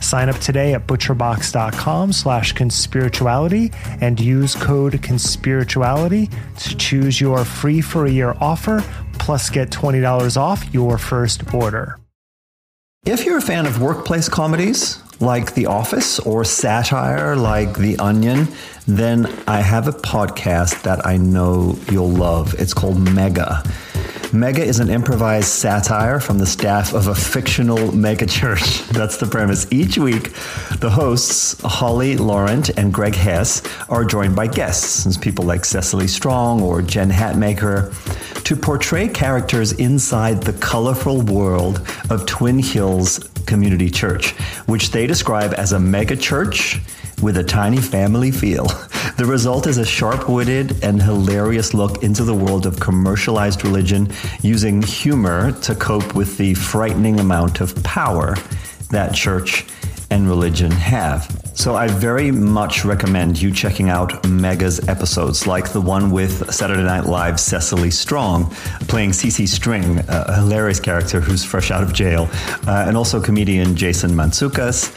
Sign up today at butcherbox.com slash conspirituality and use code conspirituality to choose your free for a year offer plus get $20 off your first order. If you're a fan of workplace comedies like The Office or satire like The Onion, then I have a podcast that I know you'll love. It's called Mega. Mega is an improvised satire from the staff of a fictional megachurch. That's the premise. Each week, the hosts, Holly Laurent and Greg Hess, are joined by guests, people like Cecily Strong or Jen Hatmaker, to portray characters inside the colorful world of Twin Hills Community Church, which they describe as a mega church with a tiny family feel. The result is a sharp witted and hilarious look into the world of commercialized religion using humor to cope with the frightening amount of power that church and religion have. So I very much recommend you checking out Mega's episodes, like the one with Saturday Night Live's Cecily Strong, playing CC String, a hilarious character who's fresh out of jail, uh, and also comedian Jason Mantzoukas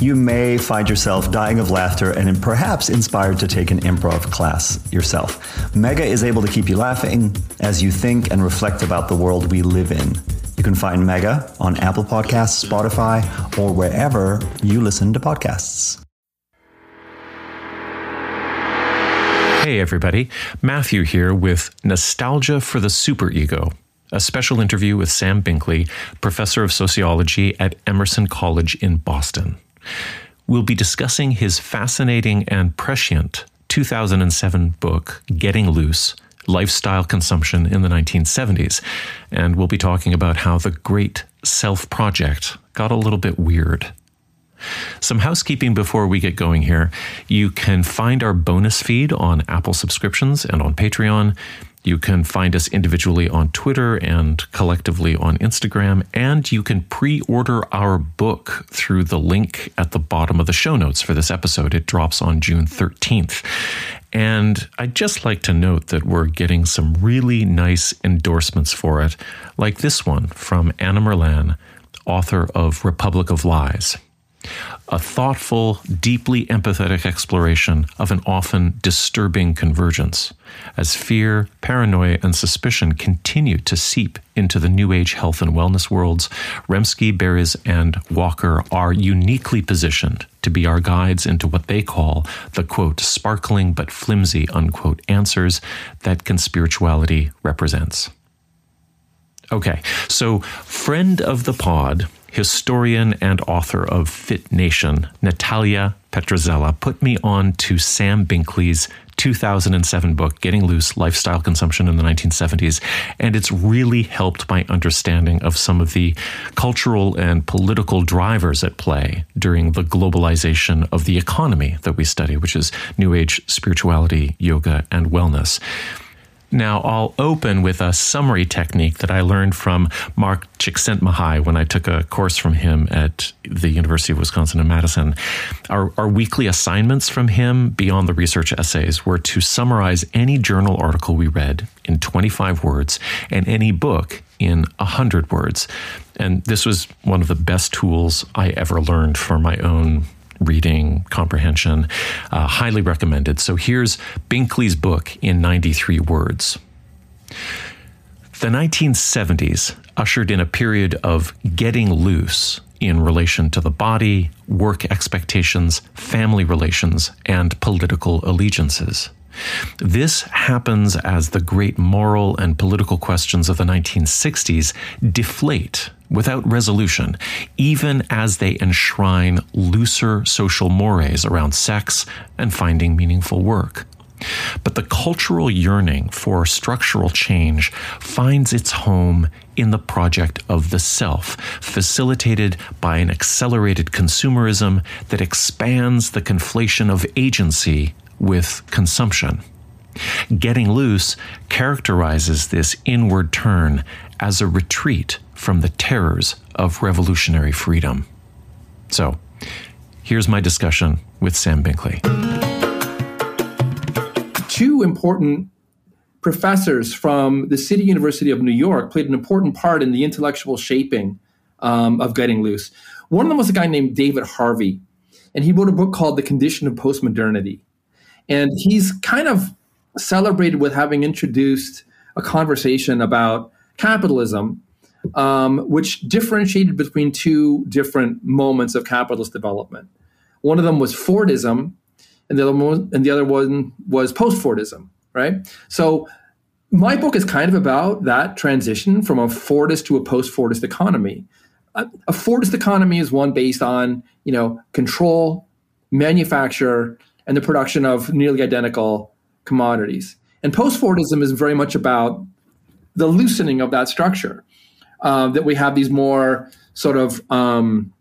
you may find yourself dying of laughter and perhaps inspired to take an improv class yourself. Mega is able to keep you laughing as you think and reflect about the world we live in. You can find Mega on Apple Podcasts, Spotify, or wherever you listen to podcasts. Hey, everybody. Matthew here with Nostalgia for the Superego, a special interview with Sam Binkley, professor of sociology at Emerson College in Boston. We'll be discussing his fascinating and prescient 2007 book, Getting Loose Lifestyle Consumption in the 1970s. And we'll be talking about how the great self project got a little bit weird. Some housekeeping before we get going here. You can find our bonus feed on Apple subscriptions and on Patreon. You can find us individually on Twitter and collectively on Instagram, and you can pre order our book through the link at the bottom of the show notes for this episode. It drops on June 13th. And I'd just like to note that we're getting some really nice endorsements for it, like this one from Anna Merlan, author of Republic of Lies a thoughtful, deeply empathetic exploration of an often disturbing convergence, as fear, paranoia, and suspicion continue to seep into the New Age health and wellness worlds. Remski, Beres, and Walker are uniquely positioned to be our guides into what they call the quote, sparkling but flimsy, unquote, answers that conspirituality represents. Okay, so friend of the pod, historian and author of Fit Nation, Natalia Petrzela, put me on to Sam Binkley's 2007 book, Getting Loose Lifestyle Consumption in the 1970s. And it's really helped my understanding of some of the cultural and political drivers at play during the globalization of the economy that we study, which is New Age spirituality, yoga, and wellness. Now, I'll open with a summary technique that I learned from Mark Csikszentmihalyi when I took a course from him at the University of Wisconsin in Madison. Our, our weekly assignments from him, beyond the research essays, were to summarize any journal article we read in 25 words and any book in 100 words. And this was one of the best tools I ever learned for my own reading comprehension. Uh, highly recommended. So here's Binkley's book in 93 words. The 1970s ushered in a period of getting loose in relation to the body, work expectations, family relations, and political allegiances. This happens as the great moral and political questions of the 1960s deflate without resolution, even as they enshrine looser social mores around sex and finding meaningful work. But the cultural yearning for structural change finds its home in the project of the self, facilitated by an accelerated consumerism that expands the conflation of agency with consumption. Getting Loose characterizes this inward turn as a retreat from the terrors of revolutionary freedom. So, here's my discussion with Sam Binkley. Two important professors from the City University of New York played an important part in the intellectual shaping um, of Getting Loose. One of them was a guy named David Harvey, and he wrote a book called The Condition of Postmodernity. And he's kind of celebrated with having introduced a conversation about capitalism, um, which differentiated between two different moments of capitalist development. One of them was Fordism, and the other one, and the other one was post-Fordism. Right. So my book is kind of about that transition from a Fordist to a post-Fordist economy. A, a Fordist economy is one based on you know control, manufacture, and the production of nearly identical commodities. And post Fordism is very much about the loosening of that structure. Uh, that we have these more sort of um,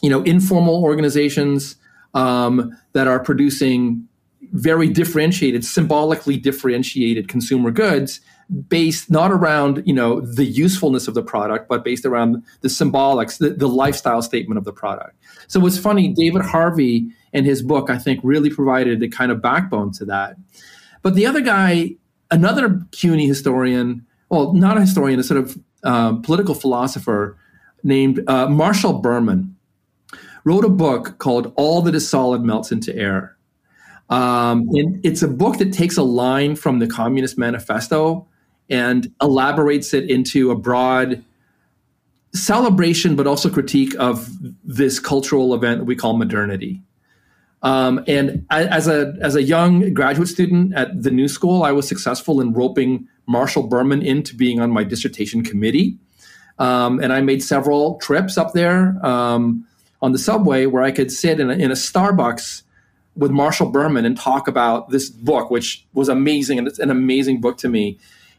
you know informal organizations um, that are producing very differentiated, symbolically differentiated consumer goods based not around you know the usefulness of the product, but based around the symbolics, the, the lifestyle statement of the product. So what's funny, David Harvey in his book, I think, really provided a kind of backbone to that. But the other guy, another CUNY historian, well, not a historian, a sort of uh, political philosopher named uh, Marshall Berman, wrote a book called All That Is Solid Melts into Air. Um, and it's a book that takes a line from the Communist Manifesto and elaborates it into a broad celebration, but also critique of this cultural event that we call modernity. Um, and as a as a young graduate student at the New School, I was successful in roping Marshall Berman into being on my dissertation committee. Um, and I made several trips up there um, on the subway where I could sit in a, in a Starbucks with Marshall Berman and talk about this book, which was amazing and it's an amazing book to me,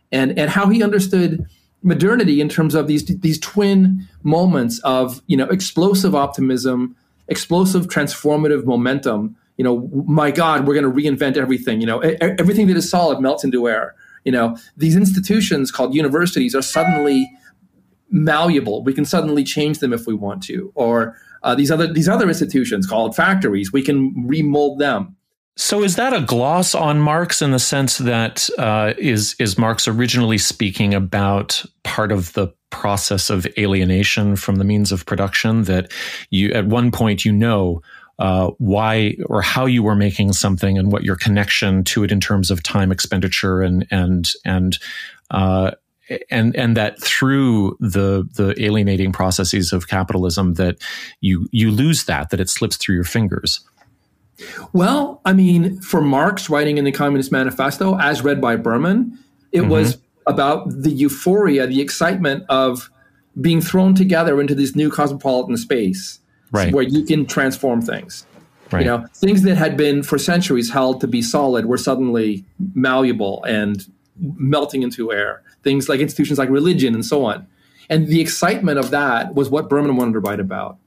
and and how he understood modernity in terms of these these twin moments of you know explosive optimism explosive, transformative momentum. You know, my God, we're going to reinvent everything. You know, everything that is solid melts into air. You know, these institutions called universities are suddenly malleable. We can suddenly change them if we want to. Or uh, these other these other institutions called factories, we can remold them. So is that a gloss on Marx in the sense that uh, is is Marx originally speaking about part of the process of alienation from the means of production that you at one point you know uh, why or how you were making something and what your connection to it in terms of time expenditure and and and uh, and and that through the the alienating processes of capitalism that you you lose that that it slips through your fingers. Well, I mean, for Marx writing in the Communist Manifesto, as read by Berman, it mm-hmm. was about the euphoria, the excitement of being thrown together into this new cosmopolitan space right. where you can transform things. Right. You know, things that had been for centuries held to be solid were suddenly malleable and melting into air. Things like institutions like religion and so on. And the excitement of that was what Berman wanted to write about.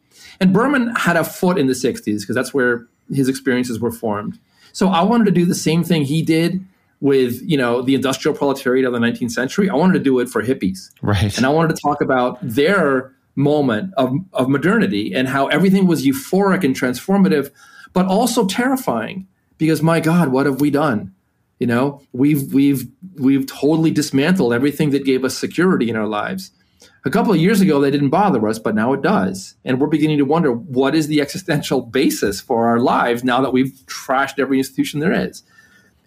And Berman had a foot in the 60s because that's where his experiences were formed. So I wanted to do the same thing he did with you know the industrial proletariat of the 19th century. I wanted to do it for hippies, right? And I wanted to talk about their moment of, of modernity and how everything was euphoric and transformative, but also terrifying because my God, what have we done? You know, we've we've we've totally dismantled everything that gave us security in our lives. A couple of years ago, that didn't bother us, but now it does. And we're beginning to wonder what is the existential basis for our lives now that we've trashed every institution there is.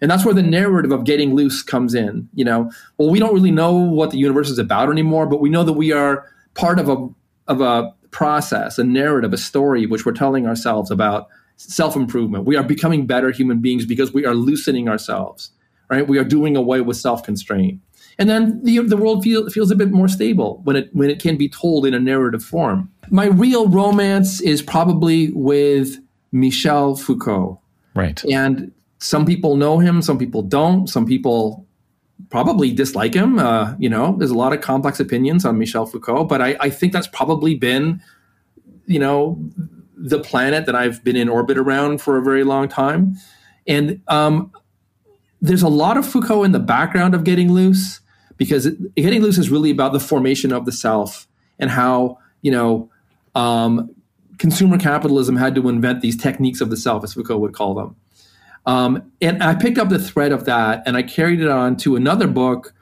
And that's where the narrative of getting loose comes in. You know, well, we don't really know what the universe is about anymore, but we know that we are part of a of a process, a narrative, a story which we're telling ourselves about self improvement. We are becoming better human beings because we are loosening ourselves, right? We are doing away with self constraint. And then the, the world feel, feels a bit more stable when it, when it can be told in a narrative form. My real romance is probably with Michel Foucault. Right. And some people know him, some people don't. Some people probably dislike him. Uh, you know, there's a lot of complex opinions on Michel Foucault, but I, I think that's probably been, you know, the planet that I've been in orbit around for a very long time. And um, there's a lot of Foucault in the background of Getting Loose because Getting Loose is really about the formation of the self and how, you know, um, consumer capitalism had to invent these techniques of the self, as Foucault would call them. Um, and I picked up the thread of that and I carried it on to another book,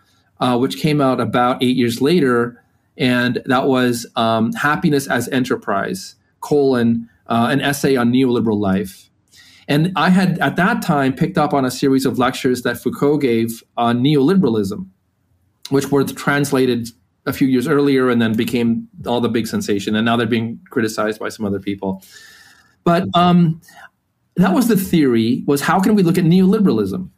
uh, which came out about eight years later. And that was um, Happiness as Enterprise, colon, uh, an essay on neoliberal life. And I had at that time picked up on a series of lectures that Foucault gave on neoliberalism, which were translated a few years earlier and then became all the big sensation. And now they're being criticized by some other people. But um, that was the theory was how can we look at neoliberalism?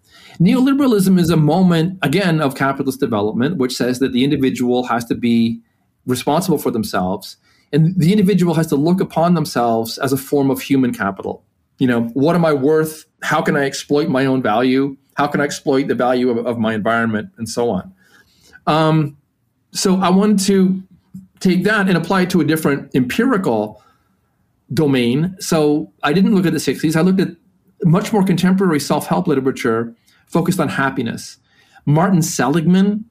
Neoliberalism is a moment again of capitalist development which says that the individual has to be responsible for themselves and the individual has to look upon themselves as a form of human capital. You know what am i worth? How can i exploit my own value? How can i exploit the value of, of my environment? And so on um, so i wanted to take that and apply it to a different empirical domain. So I didn't look at the 60s. I looked at much more contemporary self help literature focused on happiness. Martin Seligman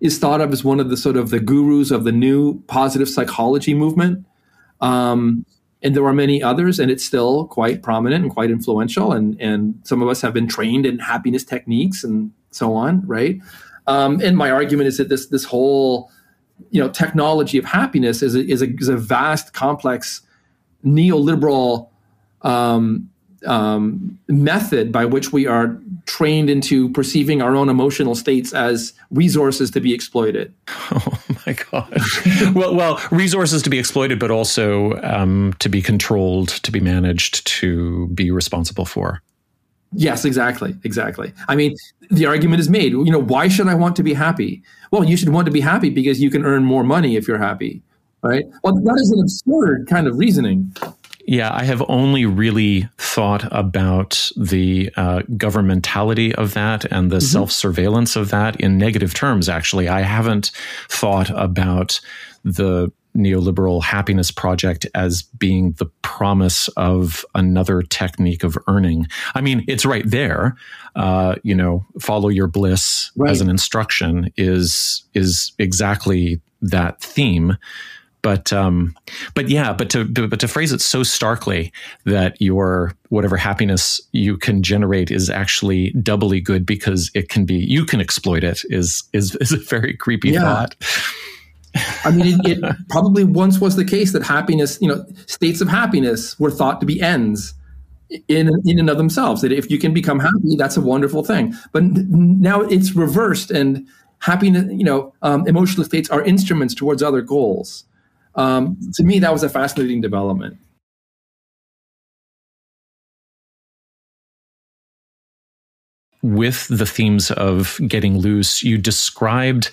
is thought of as one of the sort of the gurus of the new positive psychology movement. Um, and there are many others, and it's still quite prominent and quite influential. And, and some of us have been trained in happiness techniques and so on, right? Um, and my argument is that this this whole you know technology of happiness is a, is a, is a vast, complex neoliberal um, um, method by which we are trained into perceiving our own emotional states as resources to be exploited. Oh my god! well, well, resources to be exploited, but also um, to be controlled, to be managed, to be responsible for. Yes, exactly, exactly. I mean, the argument is made. You know, why should I want to be happy? Well, you should want to be happy because you can earn more money if you're happy right? Well, that is an absurd kind of reasoning. Yeah, I have only really thought about the uh, governmentality of that and the mm-hmm. self surveillance of that in negative terms, actually. I haven't thought about the neoliberal happiness project as being the promise of another technique of earning. I mean, it's right there. Uh, you know, follow your bliss right. as an instruction is is exactly that theme but um, but yeah, but to but to phrase it so starkly that your whatever happiness you can generate is actually doubly good because it can be you can exploit it is is is a very creepy yeah. thought. I mean, it, it probably once was the case that happiness, you know, states of happiness were thought to be ends in in and of themselves. That if you can become happy, that's a wonderful thing. But now it's reversed, and happiness, you know, um, emotional states are instruments towards other goals um, to me, that was a fascinating development. With the themes of getting loose, you described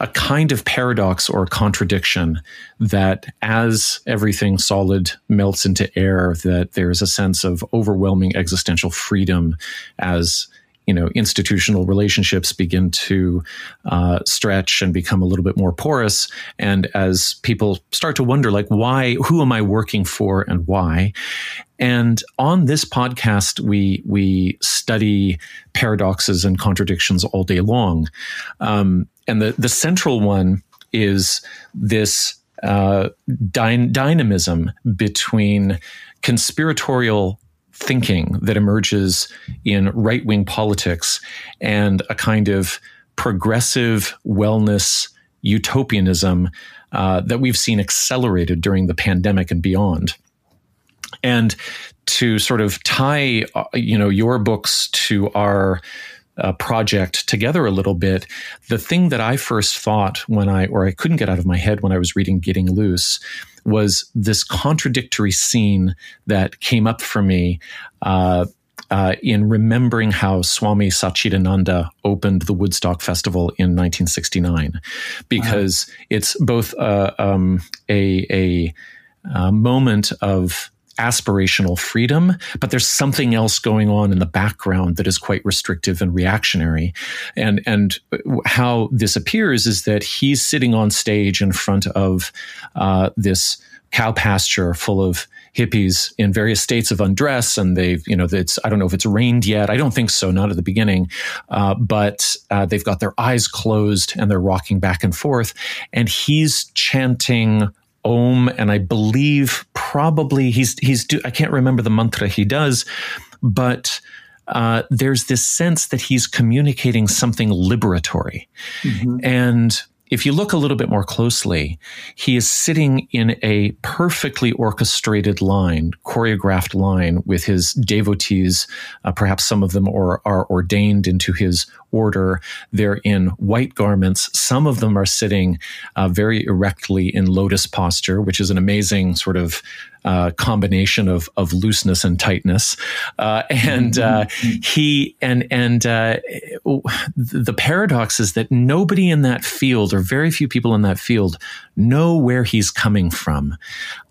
a kind of paradox or contradiction that as everything solid melts into air, that there's a sense of overwhelming existential freedom as you know institutional relationships begin to uh, stretch and become a little bit more porous. And as people start to wonder like why who am i working for and why? And on this podcast we we study paradoxes and contradictions all day long. Um, and the the central one is this uh, dy- dynamism between conspiratorial thinking that emerges in right wing politics and a kind of progressive wellness utopianism uh, that we've seen accelerated during the pandemic and beyond. And to sort of tie, uh, you know, your books to our uh, project together a little bit, the thing that I first thought when I, or I couldn't get out of my head when I was reading Getting Loose, was this contradictory scene that came up for me. Uh, uh, in remembering how Swami Satchidananda opened the Woodstock Festival in 1969, because wow. it's both uh, um, a, a, a moment of aspirational freedom, but there's something else going on in the background that is quite restrictive and reactionary. And and how this appears is that he's sitting on stage in front of uh, this cow pasture full of hippies in various states of undress and they've you know it's i don't know if it's rained yet i don't think so not at the beginning uh, but uh, they've got their eyes closed and they're rocking back and forth and he's chanting Om, and I believe probably he's he's do, I can't remember the mantra he does, but uh, there's this sense that he's communicating something liberatory, mm-hmm. and if you look a little bit more closely, he is sitting in a perfectly orchestrated line, choreographed line with his devotees. Uh, perhaps some of them are, are ordained into his order. They're in white garments. Some of them are sitting uh, very erectly in lotus posture, which is an amazing sort of uh, combination of of looseness and tightness, uh, and uh, mm-hmm. he and and uh, the paradox is that nobody in that field, or very few people in that field, know where he's coming from.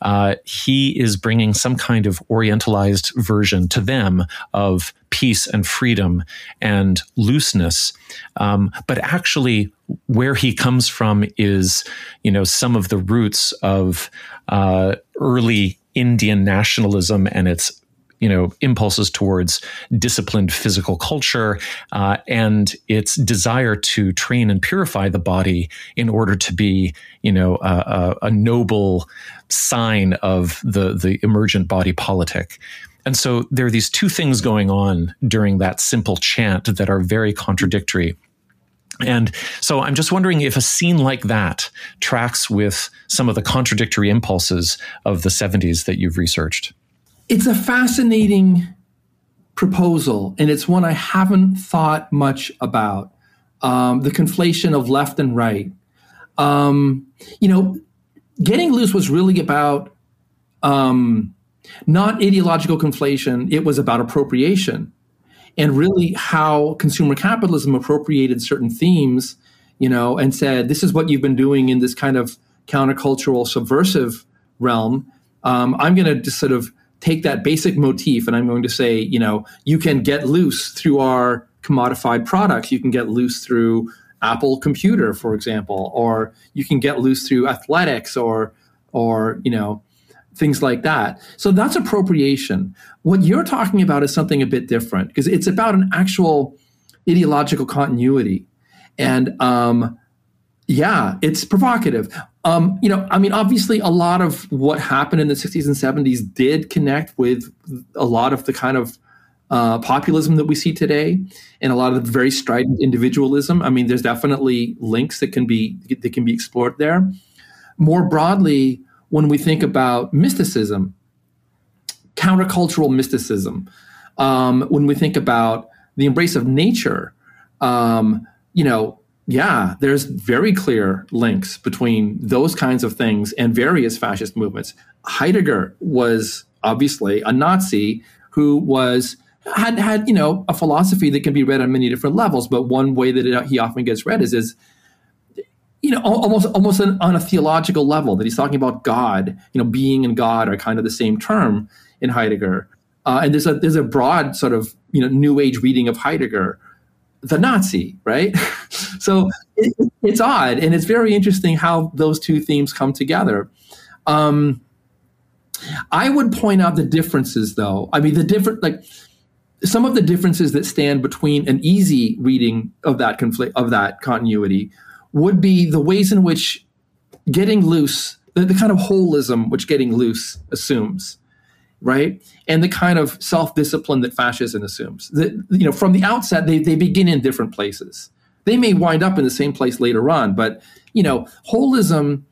Uh, he is bringing some kind of orientalized version to them of peace and freedom and looseness. Um, but actually, where he comes from is, you know, some of the roots of uh, early Indian nationalism and its you know impulses towards disciplined physical culture uh, and its desire to train and purify the body in order to be you know a, a, a noble sign of the the emergent body politic and so there are these two things going on during that simple chant that are very contradictory. And so I'm just wondering if a scene like that tracks with some of the contradictory impulses of the 70s that you've researched. It's a fascinating proposal, and it's one I haven't thought much about um, the conflation of left and right. Um, you know, getting loose was really about um, not ideological conflation, it was about appropriation and really how consumer capitalism appropriated certain themes, you know, and said, this is what you've been doing in this kind of countercultural subversive realm. Um, I'm going to just sort of take that basic motif and I'm going to say, you know, you can get loose through our commodified products. You can get loose through Apple Computer, for example, or you can get loose through athletics or, or, you know, things like that. So that's appropriation. What you're talking about is something a bit different because it's about an actual ideological continuity. And um, yeah, it's provocative. Um, you know, I mean, obviously, a lot of what happened in the 60s and 70s did connect with a lot of the kind of uh, populism that we see today, and a lot of the very strident individualism. I mean, there's definitely links that can be that can be explored there. More broadly, when we think about mysticism, countercultural mysticism, um, when we think about the embrace of nature, um, you know, yeah, there's very clear links between those kinds of things and various fascist movements. Heidegger was obviously a Nazi who was had had you know a philosophy that can be read on many different levels, but one way that it, he often gets read is is you know, almost almost an, on a theological level that he's talking about God. You know, being and God are kind of the same term in Heidegger. Uh, and there's a there's a broad sort of you know New Age reading of Heidegger, the Nazi, right? so it, it's odd, and it's very interesting how those two themes come together. Um, I would point out the differences, though. I mean, the different like some of the differences that stand between an easy reading of that conflict of that continuity would be the ways in which getting loose, the, the kind of holism which getting loose assumes, right? And the kind of self-discipline that fascism assumes. That you know, from the outset, they, they begin in different places. They may wind up in the same place later on, but you know, holism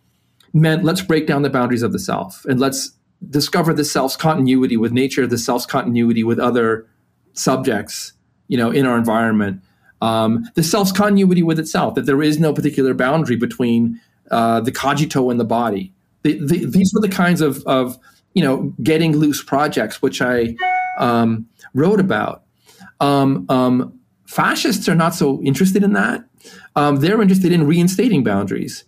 meant let's break down the boundaries of the self and let's discover the self's continuity with nature, the self's continuity with other subjects, you know, in our environment Um, the self's continuity with itself, that there is no particular boundary between uh, the cogito and the body. The, the, these were the kinds of, of, you know, getting loose projects which I um, wrote about. Um, um, fascists are not so interested in that. Um, they're interested in reinstating boundaries,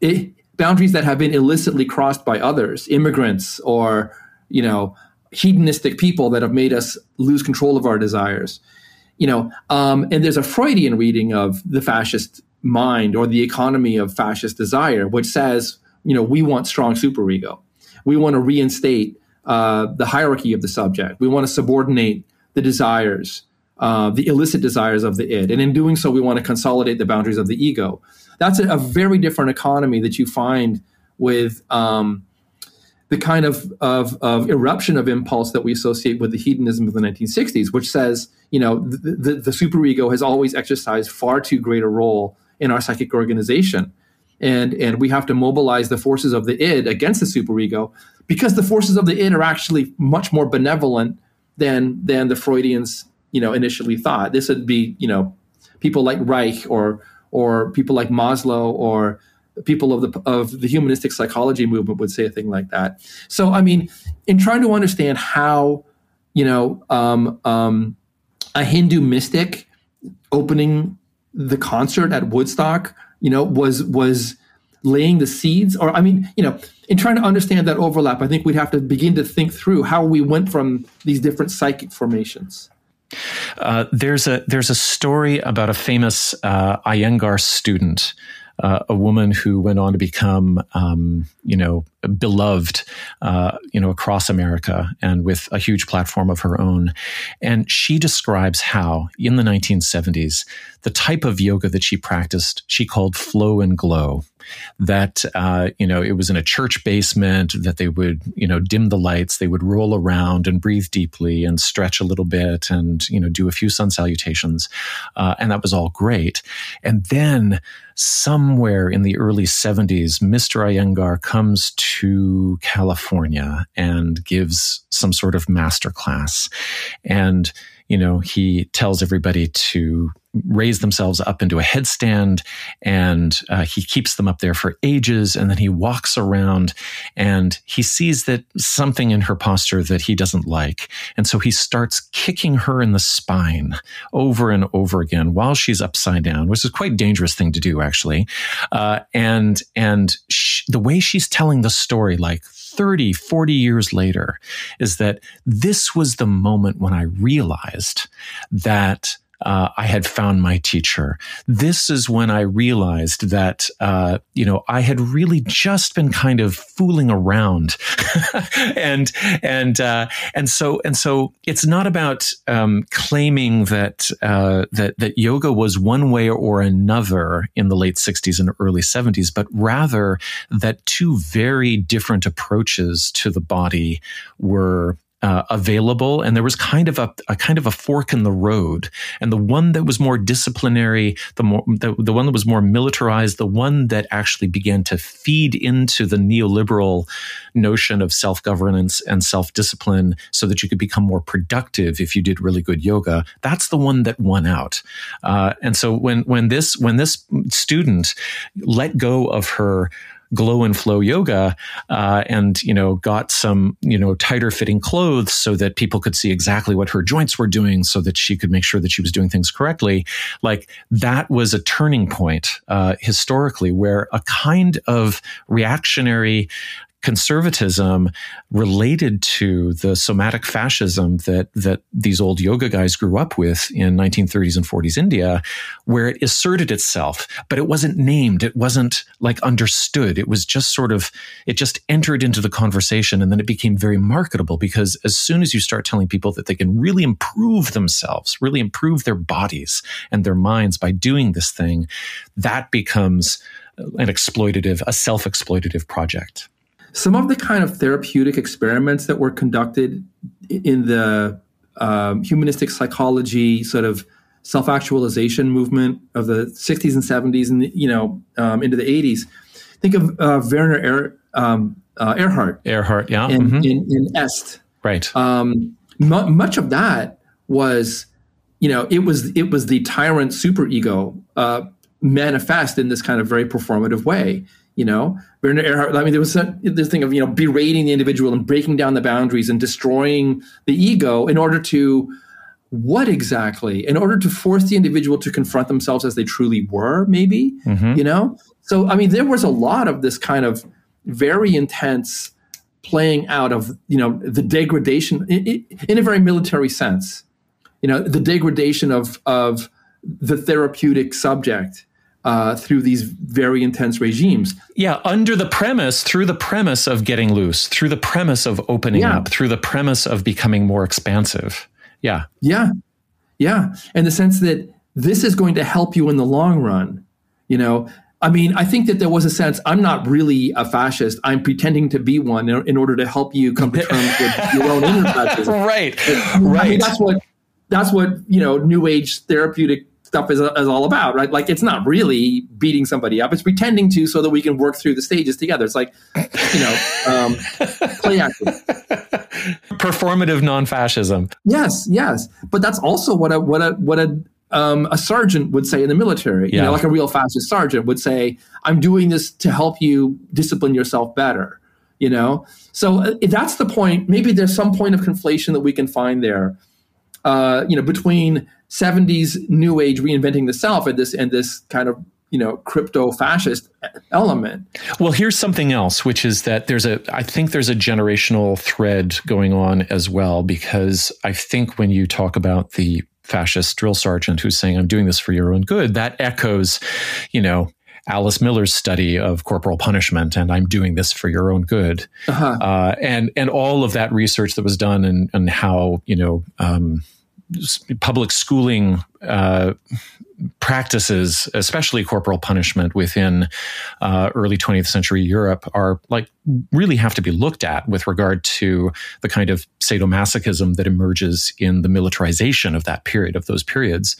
it, boundaries that have been illicitly crossed by others, immigrants or you know hedonistic people that have made us lose control of our desires. You know, um, and there's a Freudian reading of the fascist mind or the economy of fascist desire, which says, you know, we want strong superego. We want to reinstate uh, the hierarchy of the subject. We want to subordinate the desires, uh, the illicit desires of the id. And in doing so, we want to consolidate the boundaries of the ego. That's a, a very different economy that you find with um, the kind of, of, of, eruption of impulse that we associate with the hedonism of the 1960s, which says, you know, the, the, the superego has always exercised far too great a role in our psychic organization. And, and we have to mobilize the forces of the id against the superego because the forces of the id are actually much more benevolent than, than the Freudians, you know, initially thought. This would be, you know, people like Reich or, or people like Maslow or people of the of the humanistic psychology movement would say a thing like that. So, I mean, in trying to understand how, you know, um, um, a Hindu mystic opening the concert at Woodstock, you know, was was laying the seeds, or I mean, you know, in trying to understand that overlap, I think we'd have to begin to think through how we went from these different psychic formations. Uh, there's a there's a story about a famous uh, Iyengar student uh, a woman who went on to become, um, you know, beloved, uh, you know, across America and with a huge platform of her own. And she describes how, in the 1970s, the type of yoga that she practiced, she called flow and glow that uh, you know it was in a church basement that they would you know dim the lights they would roll around and breathe deeply and stretch a little bit and you know do a few sun salutations uh, and that was all great. And then somewhere in the early 70s mr iyengar comes to california and gives some sort of master class. And you know he tells everybody to raise themselves up into a headstand and uh, he keeps them up there for ages and then he walks around and he sees that something in her posture that he doesn't like. And so he starts kicking her in the spine over and over again while she's upside down which is quite dangerous thing to do actually. Uh, and and she, the way she's telling the story like 30, 40 years later is that this was the moment when I realized that uh, I had found my teacher. This is when I realized that, uh, you know, I had really just been kind of fooling around, and and uh, and so and so it's not about um, claiming that uh, that that yoga was one way or another in the late '60s and early '70s, but rather that two very different approaches to the body were uh, available, and there was kind of a, a, kind of a fork in the road. And the one that was more disciplinary, the more the, the one that was more militarized, the one that actually began to feed into the neoliberal notion of self governance and self discipline, so that you could become more productive if you did really good yoga. That's the one that won out. Uh, and so when when this when this student let go of her glow and flow yoga uh, and you know got some you know tighter fitting clothes so that people could see exactly what her joints were doing so that she could make sure that she was doing things correctly. Like that was a turning point uh, historically where a kind of reactionary conservatism related to the somatic fascism that that these old yoga guys grew up with in 1930s and 40s India, where it asserted itself, but it wasn't named, it wasn't like understood. It was just sort of it just entered into the conversation, and then it became very marketable because as soon as you start telling people that they can really improve themselves, really improve their bodies and their minds by doing this thing, that becomes an exploitative, a self exploitative project some of the kind of therapeutic experiments that were conducted in the um, humanistic psychology sort of self-actualization movement of the 60s and 70s and you know um, into the 80s think of uh, werner er, um, uh, erhard erhard yeah in, mm-hmm. in, in, est right um, much of that was you know, it was it was the tyrant superego uh, manifest in this kind of very performative way. You know, Werner Erhard. I mean, there was this thing of you know berating the individual and breaking down the boundaries and destroying the ego in order to what exactly? In order to force the individual to confront themselves as they truly were, maybe. Mm-hmm. You know. So I mean, there was a lot of this kind of very intense playing out of you know the degradation in, in a very military sense you know the degradation of of the therapeutic subject uh, through these very intense regimes. Yeah, under the premise, through the premise of getting loose, through the premise of opening yeah. up, through the premise of becoming more expansive. Yeah. Yeah. Yeah. In the sense that this is going to help you in the long run. You know, I mean, I think that there was a sense I'm not really a fascist. I'm pretending to be one in, order to help you come to terms with your own inner fascism. Right. right. I mean, that's what that's what you know new age therapeutic stuff is, is all about right? Like it's not really beating somebody up. It's pretending to so that we can work through the stages together. It's like you know um, play acting performative non-fascism. Yes yes. But that's also what a what a what a um, a sergeant would say in the military. Yeah. you know like a real fascist sergeant would say i'm doing this to help you discipline yourself better you know? So uh, that's the point. Maybe there's some point of conflation that we can find there uh, you know, between 70s new age reinventing the self and this and this kind of you know crypto fascist element. Well here's something else which is that there's a i think there's a generational thread going on as well because i think when you talk about the fascist drill sergeant who's saying i'm doing this for your own good that echoes you know Alice Miller's study of corporal punishment, and I'm doing this for your own good, uh-huh. uh, and and all of that research that was done, and and how you know um, public schooling uh, practices, especially corporal punishment within uh, early 20th century Europe, are like really have to be looked at with regard to the kind of sadomasochism that emerges in the militarization of that period, of those periods.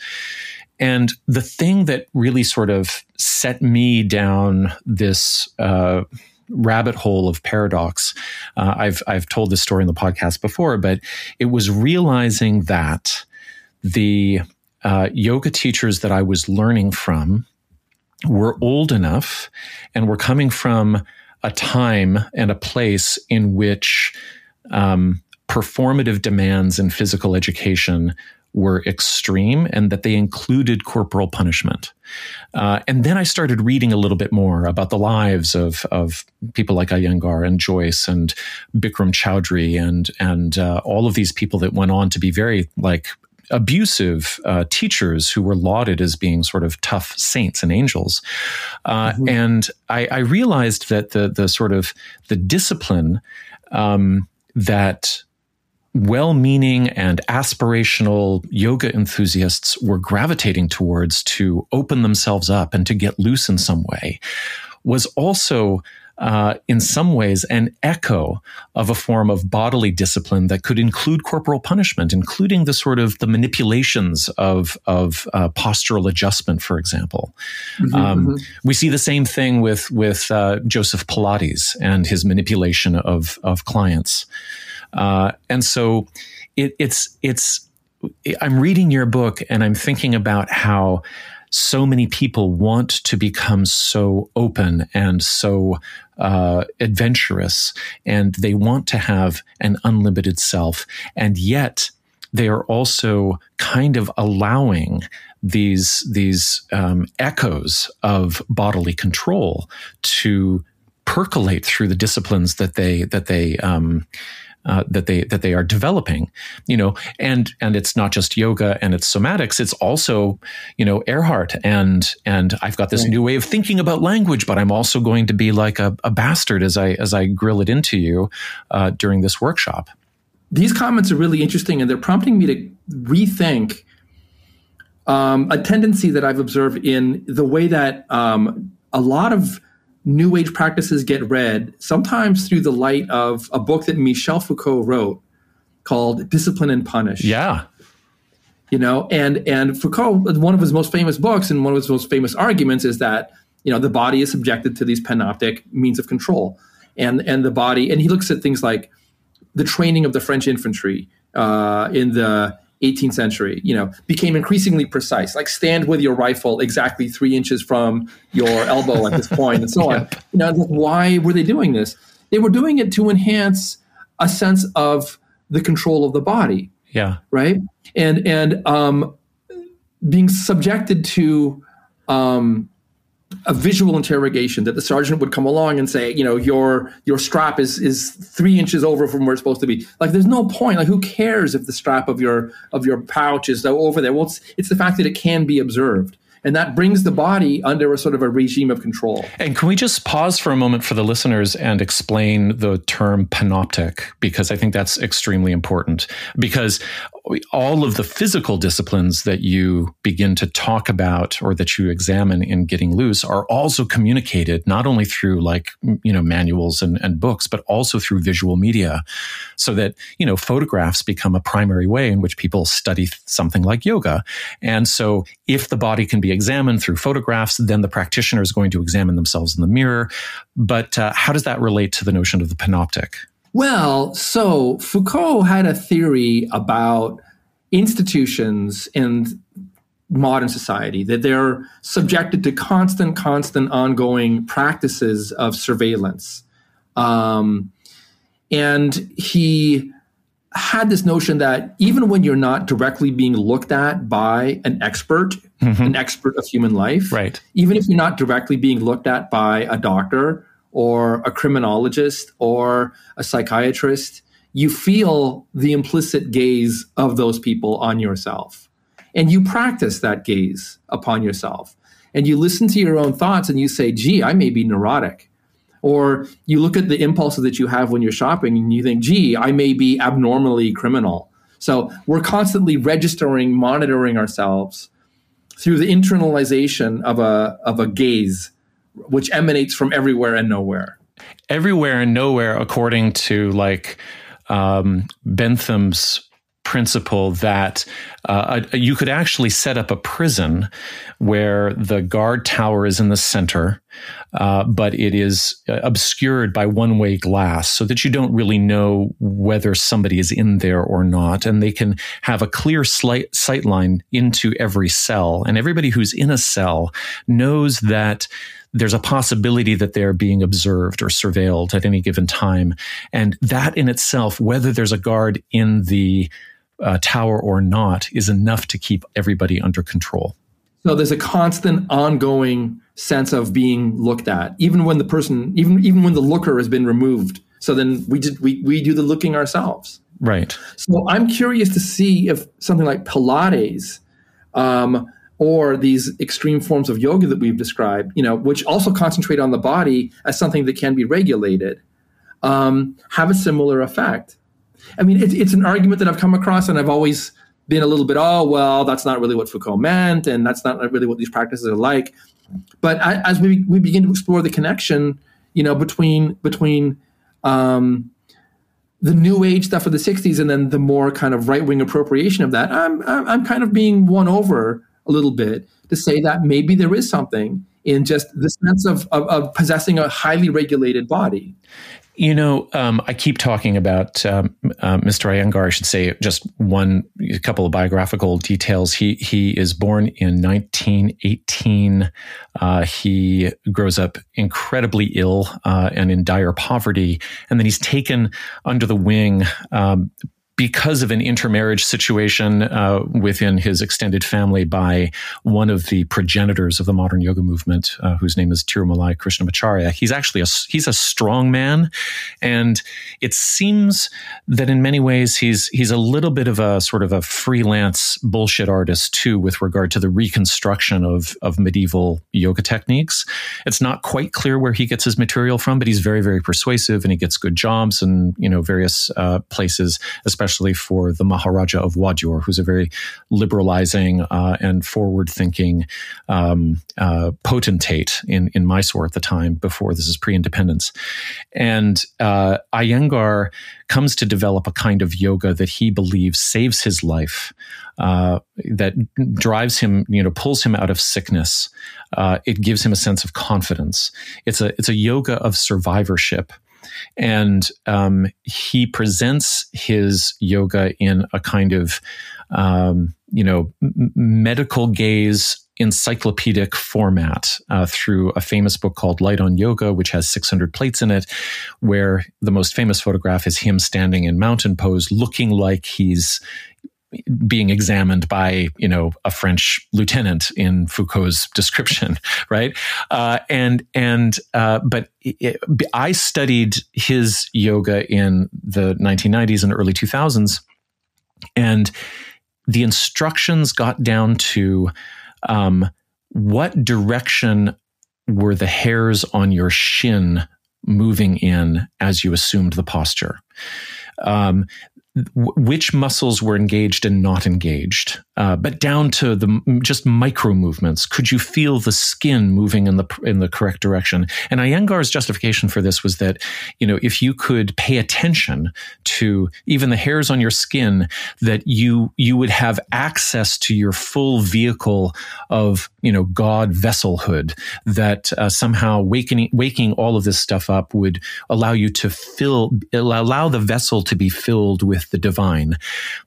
And the thing that really sort of set me down this uh, rabbit hole of paradox. Uh, I've I've told this story in the podcast before, but it was realizing that the uh, yoga teachers that I was learning from were old enough and were coming from a time and a place in which um, performative demands in physical education were extreme and that they included corporal punishment. Uh, and then I started reading a little bit more about the lives of, of people like Iyengar and Jois and Bikram Choudhury and and uh, all of these people that went on to be very like abusive uh, teachers who were lauded as being sort of tough saints and angels. Uh, mm-hmm. And I, I, realized that the the sort of the discipline um, that well meaning and aspirational yoga enthusiasts were gravitating towards to open themselves up and to get loose in some way was also uh, in some ways an echo of a form of bodily discipline that could include corporal punishment, including the sort of the manipulations of of uh, postural adjustment, for example. Mm-hmm, um, mm-hmm. We see the same thing with with uh, Joseph Pilates and his manipulation of of clients. Uh, and so it, it's it's I'm reading your book and I'm thinking about how so many people want to become so open and so uh, adventurous, and they want to have an unlimited self, and yet they are also kind of allowing these these um, echoes of bodily control to percolate through the disciplines that they that they um, uh, that they that they are developing you know and and it's not just yoga and it's somatics it's also you know Erhard and and I've got this right. new way of thinking about language but I'm also going to be like a, a bastard as I as I grill it into you uh, during this workshop these comments are really interesting and they're prompting me to rethink um, a tendency that I've observed in the way that um, a lot of new age practices get read sometimes through the light of a book that Michel Foucault wrote called Discipline and Punish. Yeah. You know, and and Foucault, one of his most famous books and one of his most famous arguments is that you know the body is subjected to these panoptic means of control, and and the body, and he looks at things like the training of the French infantry uh, in the 18th century, you know, became increasingly precise. Like stand with your rifle exactly three inches from your elbow at this point, and so on. You know, why were they doing this? They were doing it to enhance a sense of the control of the body. Yeah. Right. And and um, being subjected to um, a visual interrogation that the sergeant would come along and say, you know, your your strap is is three inches over from where it's supposed to be. Like, there's no point. Like, who cares if the strap of your of your pouch is over there? Well, it's, it's the fact that it can be observed and that brings the body under a sort of a regime of control. And can we just pause for a moment for the listeners and explain the term panoptic because I think that's extremely important because all of the physical disciplines that you begin to talk about or that you examine in getting loose are also communicated not only through like you know manuals and, and books but also through visual media so that you know photographs become a primary way in which people study something like yoga. And so if the body can be examined through photographs then the practitioner is going to examine themselves in the mirror. But uh, how does that relate to the notion of the panoptic well, so Foucault had a theory about institutions and modern society that they're subjected to constant, constant, ongoing practices of surveillance. Um, and he had this notion that even when you're not directly being looked at by an expert, mm-hmm. an expert of human life, right. even if you're not directly being looked at by a doctor or a criminologist or a psychiatrist, you feel the implicit gaze of those people on yourself. And you practice that gaze upon yourself. And you listen to your own thoughts and you say, gee, I may be neurotic. Or you look at the impulses that you have when you're shopping and you think, gee, I may be abnormally criminal. So we're constantly registering, monitoring ourselves through the internalization of a, of a gaze which emanates from everywhere and nowhere. Everywhere and nowhere, according to like um, Bentham's principle that uh, you could actually set up a prison where the guard tower is in the center, uh, but it is uh, obscured by one way glass so that you don't really know whether somebody is in there or not. And they can have a clear sight line into every cell. And everybody who's in a cell knows that there's a possibility that they're being observed or surveilled at any given time. And that in itself, whether there's a guard in the uh, tower or not, is enough to keep everybody under control. So there's a constant, ongoing sense of being looked at, even when the person, even even when the looker has been removed. So then we just we we do the looking ourselves. Right. So I'm curious to see if something like Pilates um, or these extreme forms of yoga that we've described, you know, which also concentrate on the body as something that can be regulated, um, have a similar effect. I mean, it's, it's an argument that I've come across, and I've always been a little bit, oh, well, that's not really what Foucault meant, and that's not really what these practices are like. But I, as we we begin to explore the connection, you know, between between um, the new age stuff of the '60s and then the more kind of right wing appropriation of that, I'm I'm kind of being won over a little bit to say that maybe there is something in just the sense of, of, of possessing a highly regulated body. You know, um, I keep talking about um, uh, Mr. Iyengar. I should say just one, a couple of biographical details. He he is born in 1918. Uh, he grows up incredibly ill uh, and in dire poverty, and then he's taken under the wing um, because of an intermarriage situation uh, within his extended family by one of the progenitors of the modern yoga movement, uh, whose name is Tirumalai Krishnamacharya. He's actually a he's a strong man, and it seems that in many ways he's he's a little bit of a sort of a freelance bullshit artist too, with regard to the reconstruction of of medieval yoga techniques. It's not quite clear where he gets his material from, but he's very very persuasive, and he gets good jobs and you know various uh, places, especially especially for the Maharaja of Wadiyar, who's a very liberalizing uh, and forward thinking um, uh, potentate in, in Mysore at the time, before this is pre independence. And uh, Iyengar comes to develop a kind of yoga that he believes saves his life. Uh, that drives him, you know, pulls him out of sickness. Uh, it gives him a sense of confidence. It's a it's a yoga of survivorship and um, he presents his yoga in a kind of um, you know m- medical gaze encyclopedic format uh, through a famous book called Light on Yoga, which has 600 plates in it, where the most famous photograph is him standing in mountain pose, looking like he's being examined by you know a French lieutenant in Foucault's description, right? Uh, and and uh, but it, I studied his yoga in the 1990s and early 2000s, and the instructions got down to um, what direction were the hairs on your shin moving in as you assumed the posture. Um, which muscles were engaged and not engaged, uh, but down to the just micro movements. Could you feel the skin moving in the in the correct direction? And Iyengar's justification for this was that you know if you could pay attention to even the hairs on your skin, that you you would have access to your full vehicle of you know God vesselhood. That uh, somehow waking waking all of this stuff up would allow you to fill allow the vessel to be filled with with the divine.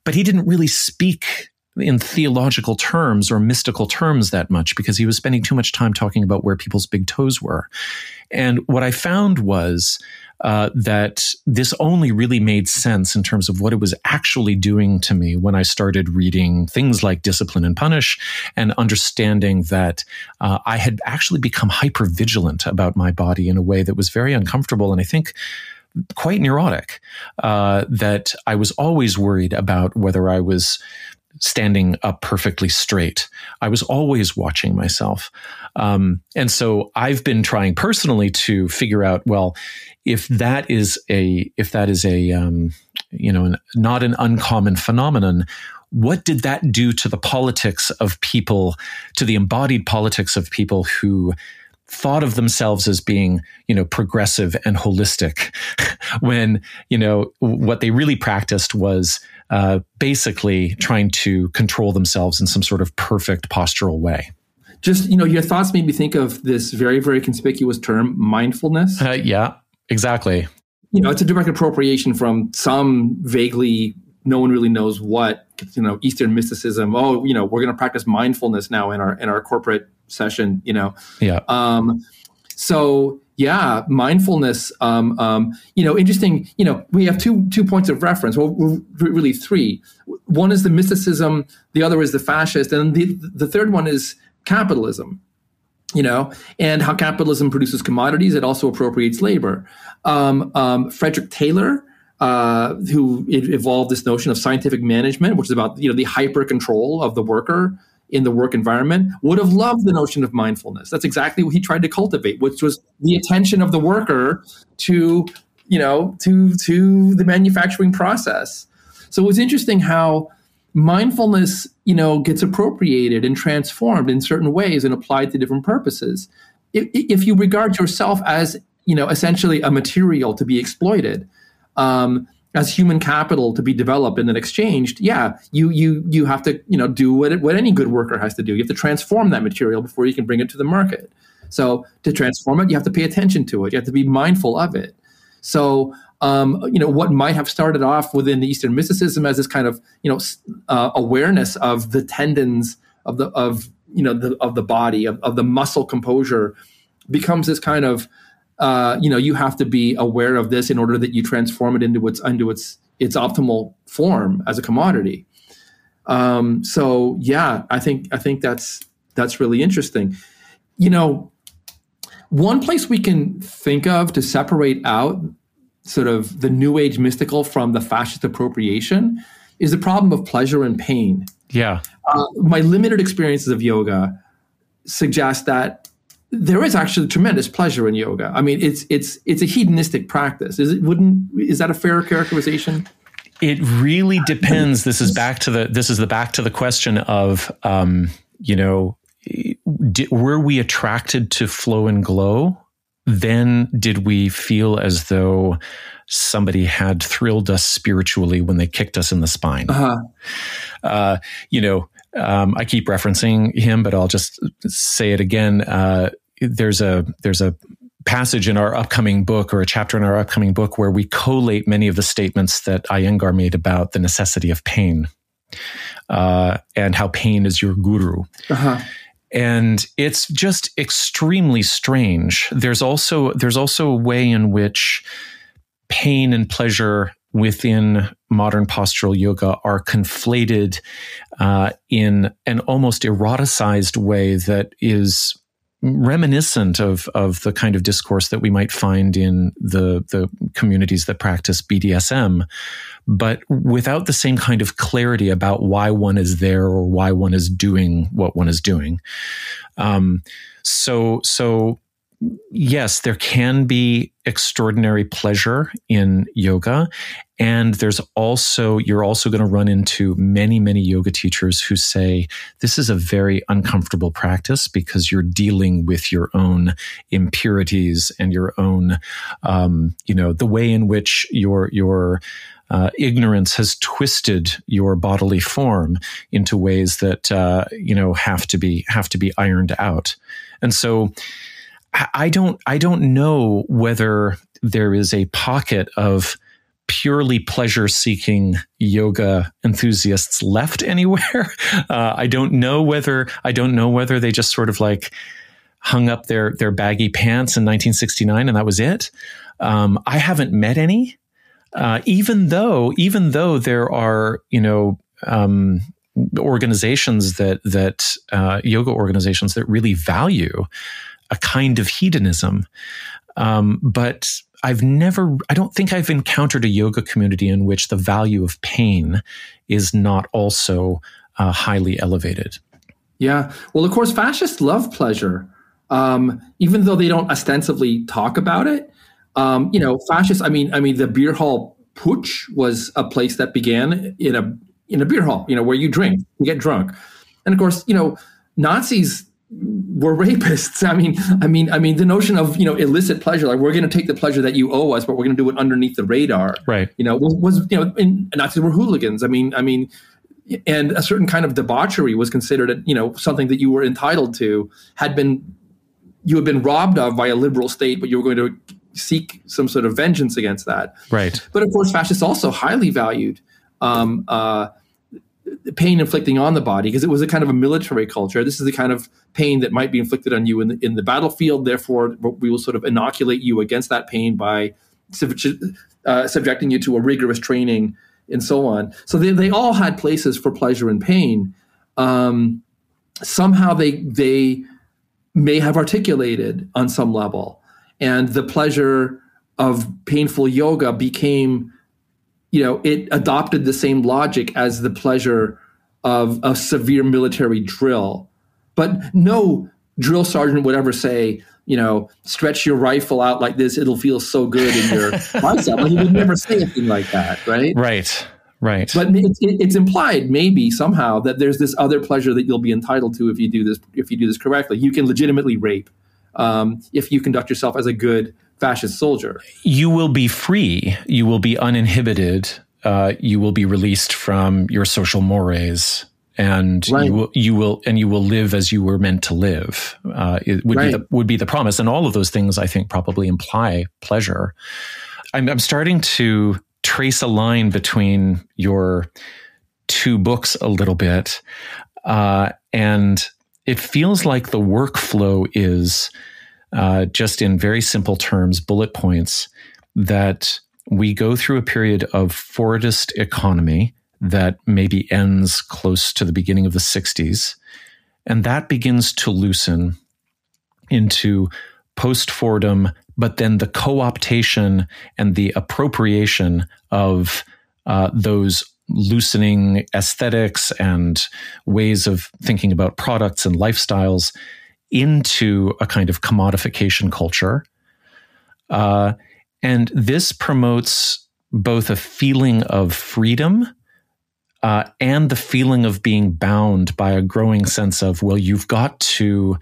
But he didn't really speak in theological terms or mystical terms that much because he was spending too much time talking about where people's big toes were. And what I found was uh, that this only really made sense in terms of what it was actually doing to me when I started reading things like Discipline and Punish and understanding that uh, I had actually become hyper vigilant about my body in a way that was very uncomfortable. And I think quite neurotic. Uh, that I was always worried about whether I was standing up perfectly straight. I was always watching myself. Um, and so I've been trying personally to figure out, well, if that is a, if that is a, um, you know, an, not an uncommon phenomenon, what did that do to the politics of people, to the embodied politics of people who thought of themselves as being, you know, progressive and holistic when, you know, what they really practiced was uh, basically trying to control themselves in some sort of perfect postural way. Just, you know, your thoughts made me think of this very, very conspicuous term, mindfulness. Uh, yeah, exactly. You know, it's a direct appropriation from some vaguely, no one really knows what, you know, Eastern mysticism. Oh, you know, we're going to practice mindfulness now in our in our corporate session, you know. Yeah. Um, so yeah, mindfulness. Um, um, you know, interesting. You know, we have two two points of reference. Well, really three. One is the mysticism. The other is the fascist, and the the third one is capitalism. You know, and how capitalism produces commodities. It also appropriates labor. Um, um Frederick Taylor. Uh, who evolved this notion of scientific management, which is about you know the hyper control of the worker in the work environment would have loved the notion of mindfulness. That's exactly what he tried to cultivate, which was the attention of the worker to, you know, to to the manufacturing process. So it was interesting how mindfulness, you know, gets appropriated and transformed in certain ways and applied to different purposes. If, if you regard yourself as, you know, essentially a material to be exploited, um, as human capital to be developed and then exchanged, yeah, you you you have to you know do what what any good worker has to do. You have to transform that material before you can bring it to the market. So to transform it, you have to pay attention to it. You have to be mindful of it. So um, you know what might have started off within the Eastern mysticism as this kind of you know uh, awareness of the tendons of the of you know the, of the body of, of the muscle composure becomes this kind of uh, you know you have to be aware of this in order that you transform it into its into its its optimal form as a commodity. Um, so yeah, I think I think that's that's really interesting. You know, one place we can think of to separate out sort of the new age mystical from the fascist appropriation is the problem of pleasure and pain. Yeah. Uh, my limited experiences of yoga suggest that there is actually tremendous pleasure in yoga. I mean, it's it's it's a hedonistic practice. Is it? Wouldn't is that a fair characterization? It really depends. This is back to the this is the back to the question of um, you know, did, were we attracted to flow and glow? Then did we feel as though somebody had thrilled us spiritually when they kicked us in the spine? Uh-huh. Uh, you know, um, I keep referencing him, but I'll just say it again. Uh, there's a there's a passage in our upcoming book or a chapter in our upcoming book where we collate many of the statements that Iyengar made about the necessity of pain uh, and how pain is your guru. Uh-huh. And it's just extremely strange. There's also there's also a way in which pain and pleasure within modern postural yoga are conflated uh, in an almost eroticized way that is reminiscent of of the kind of discourse that we might find in the the communities that practice BDSM, but without the same kind of clarity about why one is there or why one is doing what one is doing. Um, so so yes, there can be extraordinary pleasure in yoga. And there's also, you're also going to run into many, many yoga teachers who say this is a very uncomfortable practice because you're dealing with your own impurities and your own, um, you know, the way in which your, your, uh, ignorance has twisted your bodily form into ways that uh, you know have to be have to be ironed out, and so I don't I don't know whether there is a pocket of purely pleasure seeking yoga enthusiasts left anywhere. Uh, I don't know whether I don't know whether they just sort of like hung up their their baggy pants in 1969 and that was it. Um, I haven't met any, uh, even though even though there are you know um, organizations that that uh, yoga organizations that really value a kind of hedonism. Um, but I've never, I don't think I've encountered a yoga community in which the value of pain is not also uh, highly elevated. Yeah. Well, of course, fascists love pleasure, um, even though they don't ostensibly talk about it. Um, you know, fascists. I mean, I mean, the beer hall putsch was a place that began in a in a beer hall. You know, where you drink, you get drunk, and of course, you know, Nazis were rapists. I mean, I mean, I mean, the notion of you know illicit pleasure, like we're going to take the pleasure that you owe us, but we're going to do it underneath the radar. Right. You know, was, was you know, in, Nazis were hooligans. I mean, I mean, and a certain kind of debauchery was considered, you know, something that you were entitled to. Had been you had been robbed of by a liberal state, but you were going to seek some sort of vengeance against that. Right. But of course, fascists also highly valued. Um, uh, pain inflicting on the body because it was a kind of a military culture. This is the kind of pain that might be inflicted on you in the, in the battlefield. Therefore, we will sort of inoculate you against that pain by uh, subjecting you to a rigorous training and so on. So they, they all had places for pleasure and pain. Um, somehow they they may have articulated on some level, and the pleasure of painful yoga became you know, it adopted the same logic as the pleasure of a severe military drill. But no drill sergeant would ever say, you know, stretch your rifle out like this, it'll feel so good in your bicep. Like he would never say anything like that, right? Right. Right. But it's, it's implied maybe somehow that there's this other pleasure that you'll be entitled to if you do this if you do this correctly. You can legitimately rape um, if you conduct yourself as a good fascist soldier. You will be free. You will be uninhibited. Uh, you will be released from your social mores and right. you will you will and you will live as you were meant to live. Uh, it would right. be the, would be the promise, and all of those things I think probably imply pleasure. I'm, I'm starting to trace a line between your two books a little bit, uh, and it feels like the workflow is uh, just in very simple terms, bullet points that we go through a period of Fordist economy that maybe ends close to the beginning of the 60s. And that begins to loosen into post Fordism, but then the co optation and the appropriation of uh, those loosening aesthetics and ways of thinking about products and lifestyles into a kind of commodification culture. Uh, and this promotes both a feeling of freedom uh, and the feeling of being bound by a growing sense of, well, you've got to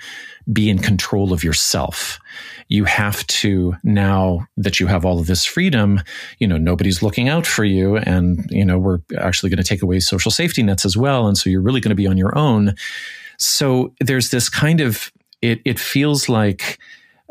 be in control of yourself. You have to, now that you have all of this freedom, you know, nobody's looking out for you. And, you know, we're actually going to take away social safety nets as well. And so you're really going to be on your own. So there's this kind of, it, it feels like,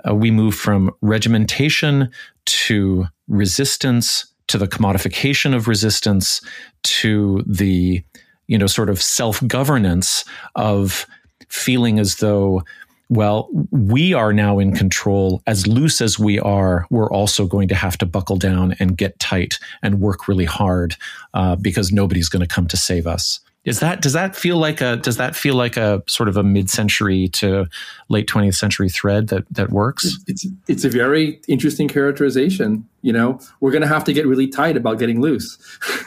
uh, we move from regimentation to resistance to the commodification of resistance to the you know sort of self-governance of feeling as though well, we are now in control. As loose as we are, we're also going to have to buckle down and get tight and work really hard uh, because nobody's going to come to save us. Is that does that feel like a does that feel like a sort of a mid century to late twentieth century thread that that works? It's it's a very interesting characterization. You know, we're going to have to get really tight about getting loose.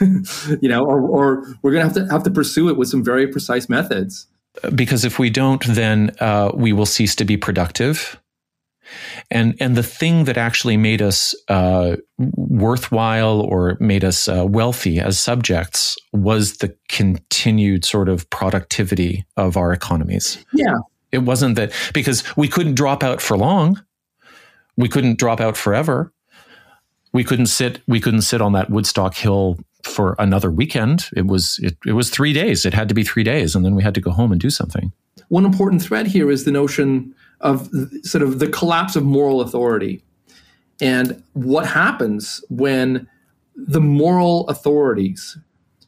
you know, or or we're going to have to have to pursue it with some very precise methods because if we don't, then uh, we will cease to be productive. And and the thing that actually made us uh, worthwhile or made us uh, wealthy as subjects was the continued sort of productivity of our economies. Yeah, it wasn't that because we couldn't drop out for long. We couldn't drop out forever. We couldn't sit. We couldn't sit on that Woodstock Hill for another weekend. It was it, it was three days. It had to be three days, and then we had to go home and do something. One important thread here is the notion of sort of the collapse of moral authority, and what happens when the moral authorities,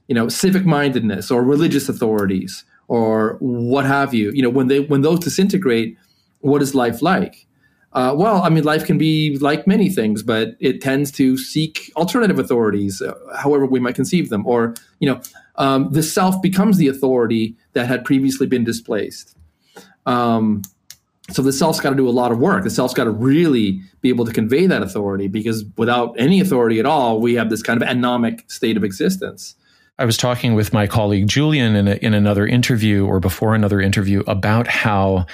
you know, civic mindedness or religious authorities or what have you, you know, when they when those disintegrate, what is life like? Uh, well, I mean, life can be like many things, but it tends to seek alternative authorities, uh, however we might conceive them. Or, you know, um, the self becomes the authority that had previously been displaced. Um, so the self's got to do a lot of work. The self's got to really be able to convey that authority because without any authority at all, we have this kind of anomic state of existence. I was talking with my colleague Julian in, a, in another interview or before another interview about how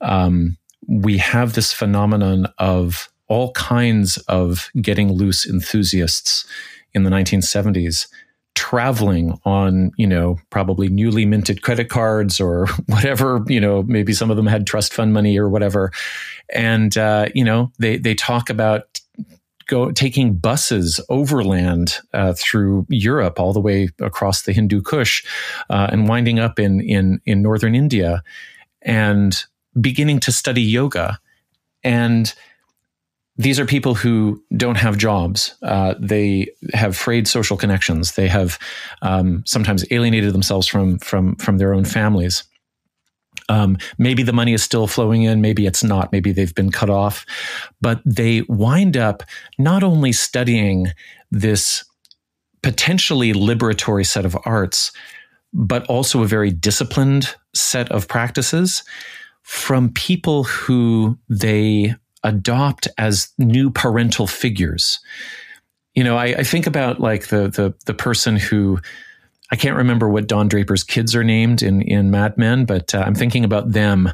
um, we have this phenomenon of all kinds of getting loose enthusiasts in the 1970s traveling on, you know, probably newly minted credit cards or whatever, you know, maybe some of them had trust fund money or whatever. And, uh, you know, they, they talk about go taking buses overland uh, through Europe all the way across the Hindu Kush uh, and winding up in, in, in northern India. And beginning to study yoga. And these are people who don't have jobs. Uh, they have frayed social connections. They have um, sometimes alienated themselves from from from their own families. Um, maybe the money is still flowing in, maybe it's not, maybe they've been cut off, but they wind up not only studying this potentially liberatory set of arts, but also a very disciplined set of practices from people who they adopt as new parental figures. You know, I, I, think about like the the the person who I can't remember what Don Draper's kids are named in in Mad Men, but uh, I'm thinking about them,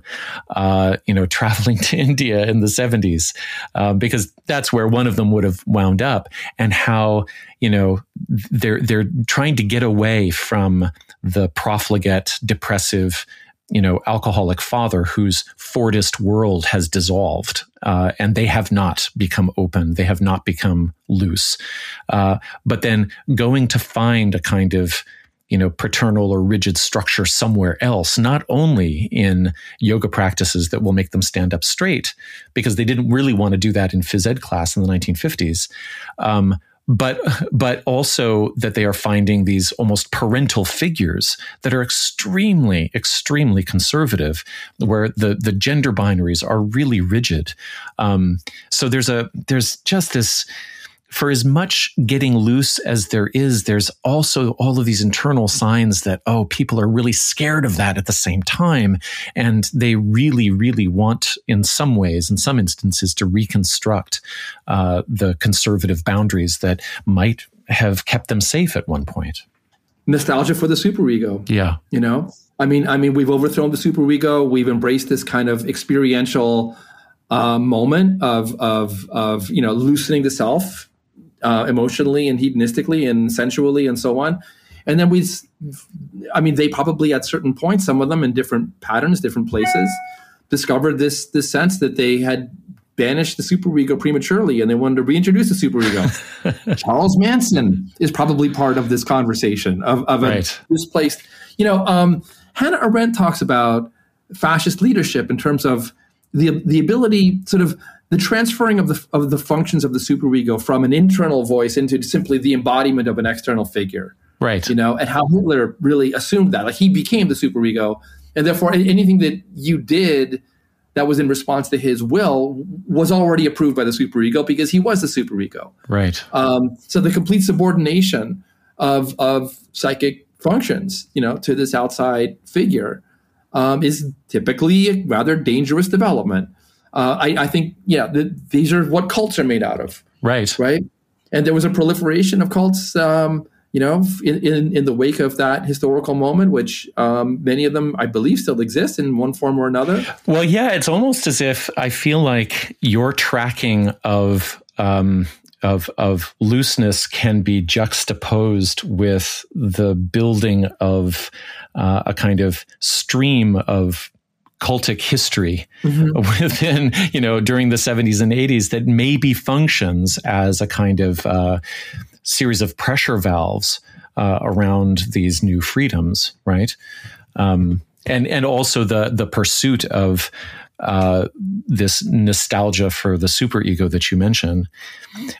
uh, you know, traveling to India in the 70s uh, because that's where one of them would have wound up, and how you know they're they're trying to get away from the profligate, depressive you know, alcoholic father whose Fordist world has dissolved, uh, and they have not become open. They have not become loose. Uh, but then going to find a kind of you know, paternal or rigid structure somewhere else, not only in yoga practices that will make them stand up straight, because they didn't really want to do that in phys ed class in the 1950s, um, but but also that they are finding these almost parental figures that are extremely extremely conservative where the the gender binaries are really rigid. Um, so there's a there's just this for as much getting loose as there is, there's also all of these internal signs that, oh, people are really scared of that at the same time. And they really, really want, in some ways, in some instances, to reconstruct uh, the conservative boundaries that might have kept them safe at one point. Nostalgia for the superego. Yeah. You know? I mean, I mean, we've overthrown the superego. We've embraced this kind of experiential uh, moment of, of, of, you know, loosening the self uh, emotionally and hedonistically and sensually and so on. And then we, I mean, they probably at certain points, some of them in different patterns, different places, discovered this this sense that they had banished the superego prematurely and they wanted to reintroduce the superego. Charles Manson is probably part of this conversation of, of right. a displaced. You know, um, Hannah Arendt talks about fascist leadership in terms of the the ability, sort of the transferring of the of the functions of the superego from an internal voice into simply the embodiment of an external figure. Right. You know, and how Hitler really assumed that. Like he became the superego. And therefore anything that you did that was in response to his will was already approved by the superego because he was the superego. Right. Um, so the complete subordination of of psychic functions, you know, to this outside figure um, is typically a rather dangerous development. Uh, I, I, think, yeah, the, these are what cults are made out of. Right. Right. And there was a proliferation of cults, um, you know, in, in, in, the wake of that historical moment, which um, many of them, I believe, still exist in one form or another. Well, yeah, it's almost as if I feel like your tracking of um, of of looseness can be juxtaposed with the building of uh, a kind of stream of cultic history mm-hmm. within you know during the 70s and 80s that maybe functions as a kind of uh, series of pressure valves uh, around these new freedoms right um, and and also the the pursuit of uh, this nostalgia for the superego that you mentioned.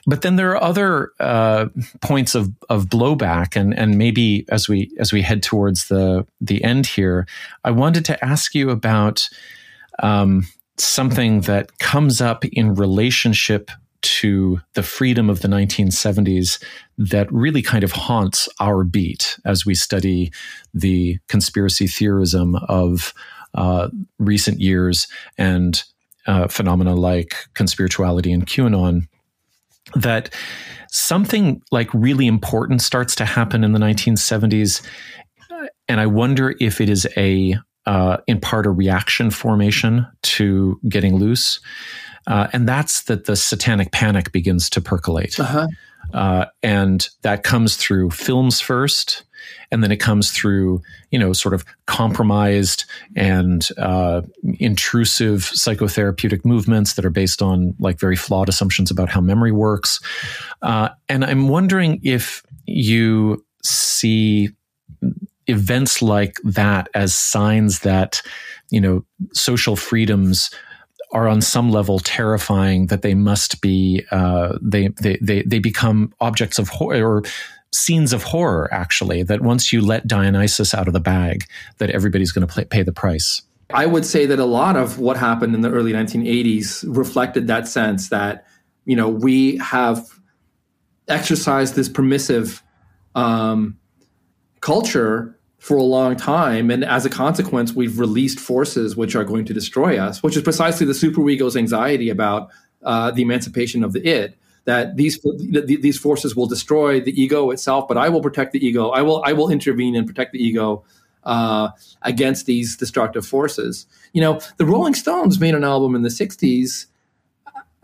But then there are other uh, points of, of blowback, and and maybe as we as we head towards the the end here, I wanted to ask you about um, something that comes up in relationship to the freedom of the 1970s that really kind of haunts our beat as we study the conspiracy theorism of uh, recent years and uh, phenomena like conspirituality and QAnon, that something like really important starts to happen in the 1970s. And I wonder if it is a, uh, in part, a reaction formation to getting loose. Uh, and that's that the satanic panic begins to percolate. Uh-huh. Uh, and that comes through films first, and then it comes through you know sort of compromised and uh, intrusive psychotherapeutic movements that are based on like very flawed assumptions about how memory works uh, and i'm wondering if you see events like that as signs that you know social freedoms are on some level terrifying that they must be uh, they, they they they become objects of horror or scenes of horror actually that once you let dionysus out of the bag that everybody's going to pay the price. I would say that a lot of what happened in the early 1980s reflected that sense that you know we have exercised this permissive um, culture for a long time and as a consequence we've released forces which are going to destroy us which is precisely the superego's anxiety about uh, the emancipation of the id that these these forces will destroy the ego itself, but I will protect the ego. I will I will intervene and protect the ego uh, against these destructive forces. You know, the Rolling Stones made an album in the '60s.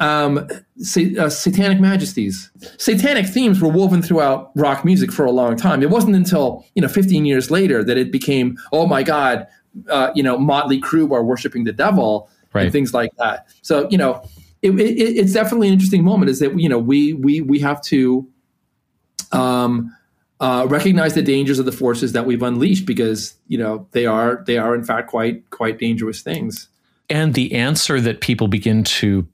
Um, uh, satanic majesties, satanic themes were woven throughout rock music for a long time. It wasn't until you know 15 years later that it became, oh my God, uh, you know, Motley Crue are worshiping the devil right. and things like that. So you know, it, it, it's definitely an interesting moment. Is that you know we we we have to um, uh, recognize the dangers of the forces that we've unleashed because you know they are they are in fact quite quite dangerous things. And the answer that people begin to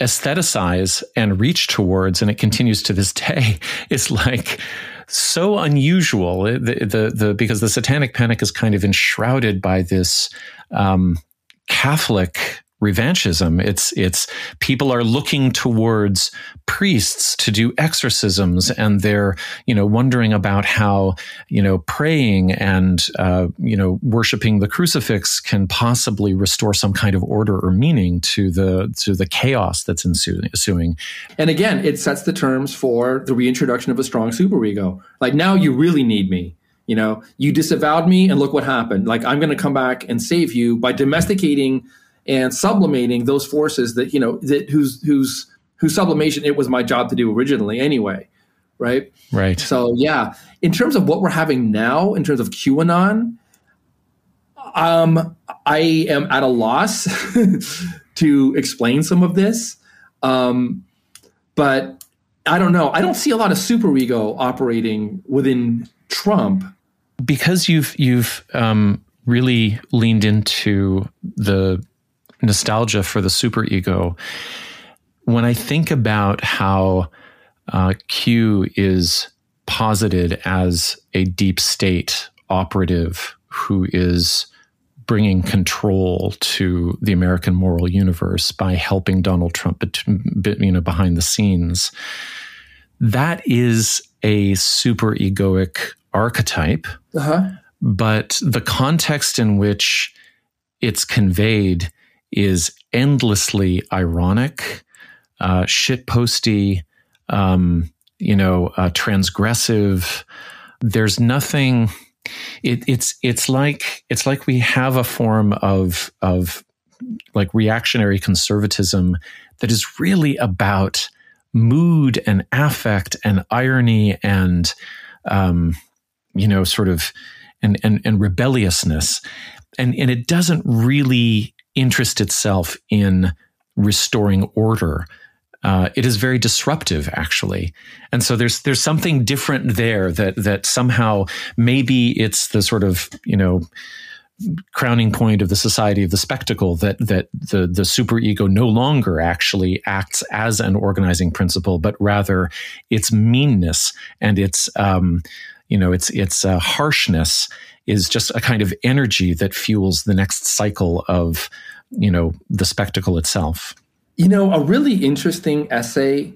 aestheticize and reach towards, and it continues to this day, is like so unusual. The, the, the, because the satanic panic is kind of enshrouded by this um, Catholic revanchism. It's it's people are looking towards priests to do exorcisms, and they're you know wondering about how you know praying and uh, you know worshiping the crucifix can possibly restore some kind of order or meaning to the to the chaos that's ensuing. And again, it sets the terms for the reintroduction of a strong superego. Like now, you really need me. You know, you disavowed me, and look what happened. Like I'm going to come back and save you by domesticating and sublimating those forces that you know that whose whose whose sublimation it was my job to do originally anyway right? Right. So yeah in terms of what we're having now in terms of qanon um i am at a loss to explain some of this um but i don't know. I don't see a lot of superego operating within trump. Because you've you've um really leaned into the nostalgia for the superego. when I think about how uh, Q is posited as a deep state operative who is bringing control to the American moral universe by helping Donald Trump, you know, behind the scenes. That is a super egoic archetype, uh-huh. but the context in which it's conveyed is endlessly ironic, uh, shitposty, um, you know, uh, transgressive. There's nothing. It, it's it's like it's like we have a form of of like reactionary conservatism that is really about mood and affect and irony and um, you know sort of and and, and rebelliousness and and it doesn't really interest itself in restoring order uh, it is very disruptive actually. And so there's there's something different there that that somehow maybe it's the sort of you know crowning point of the society of the spectacle that that the the superego no longer actually acts as an organizing principle but rather its meanness and its um, you know its its uh, harshness is just a kind of energy that fuels the next cycle of you know the spectacle itself you know, a really interesting essay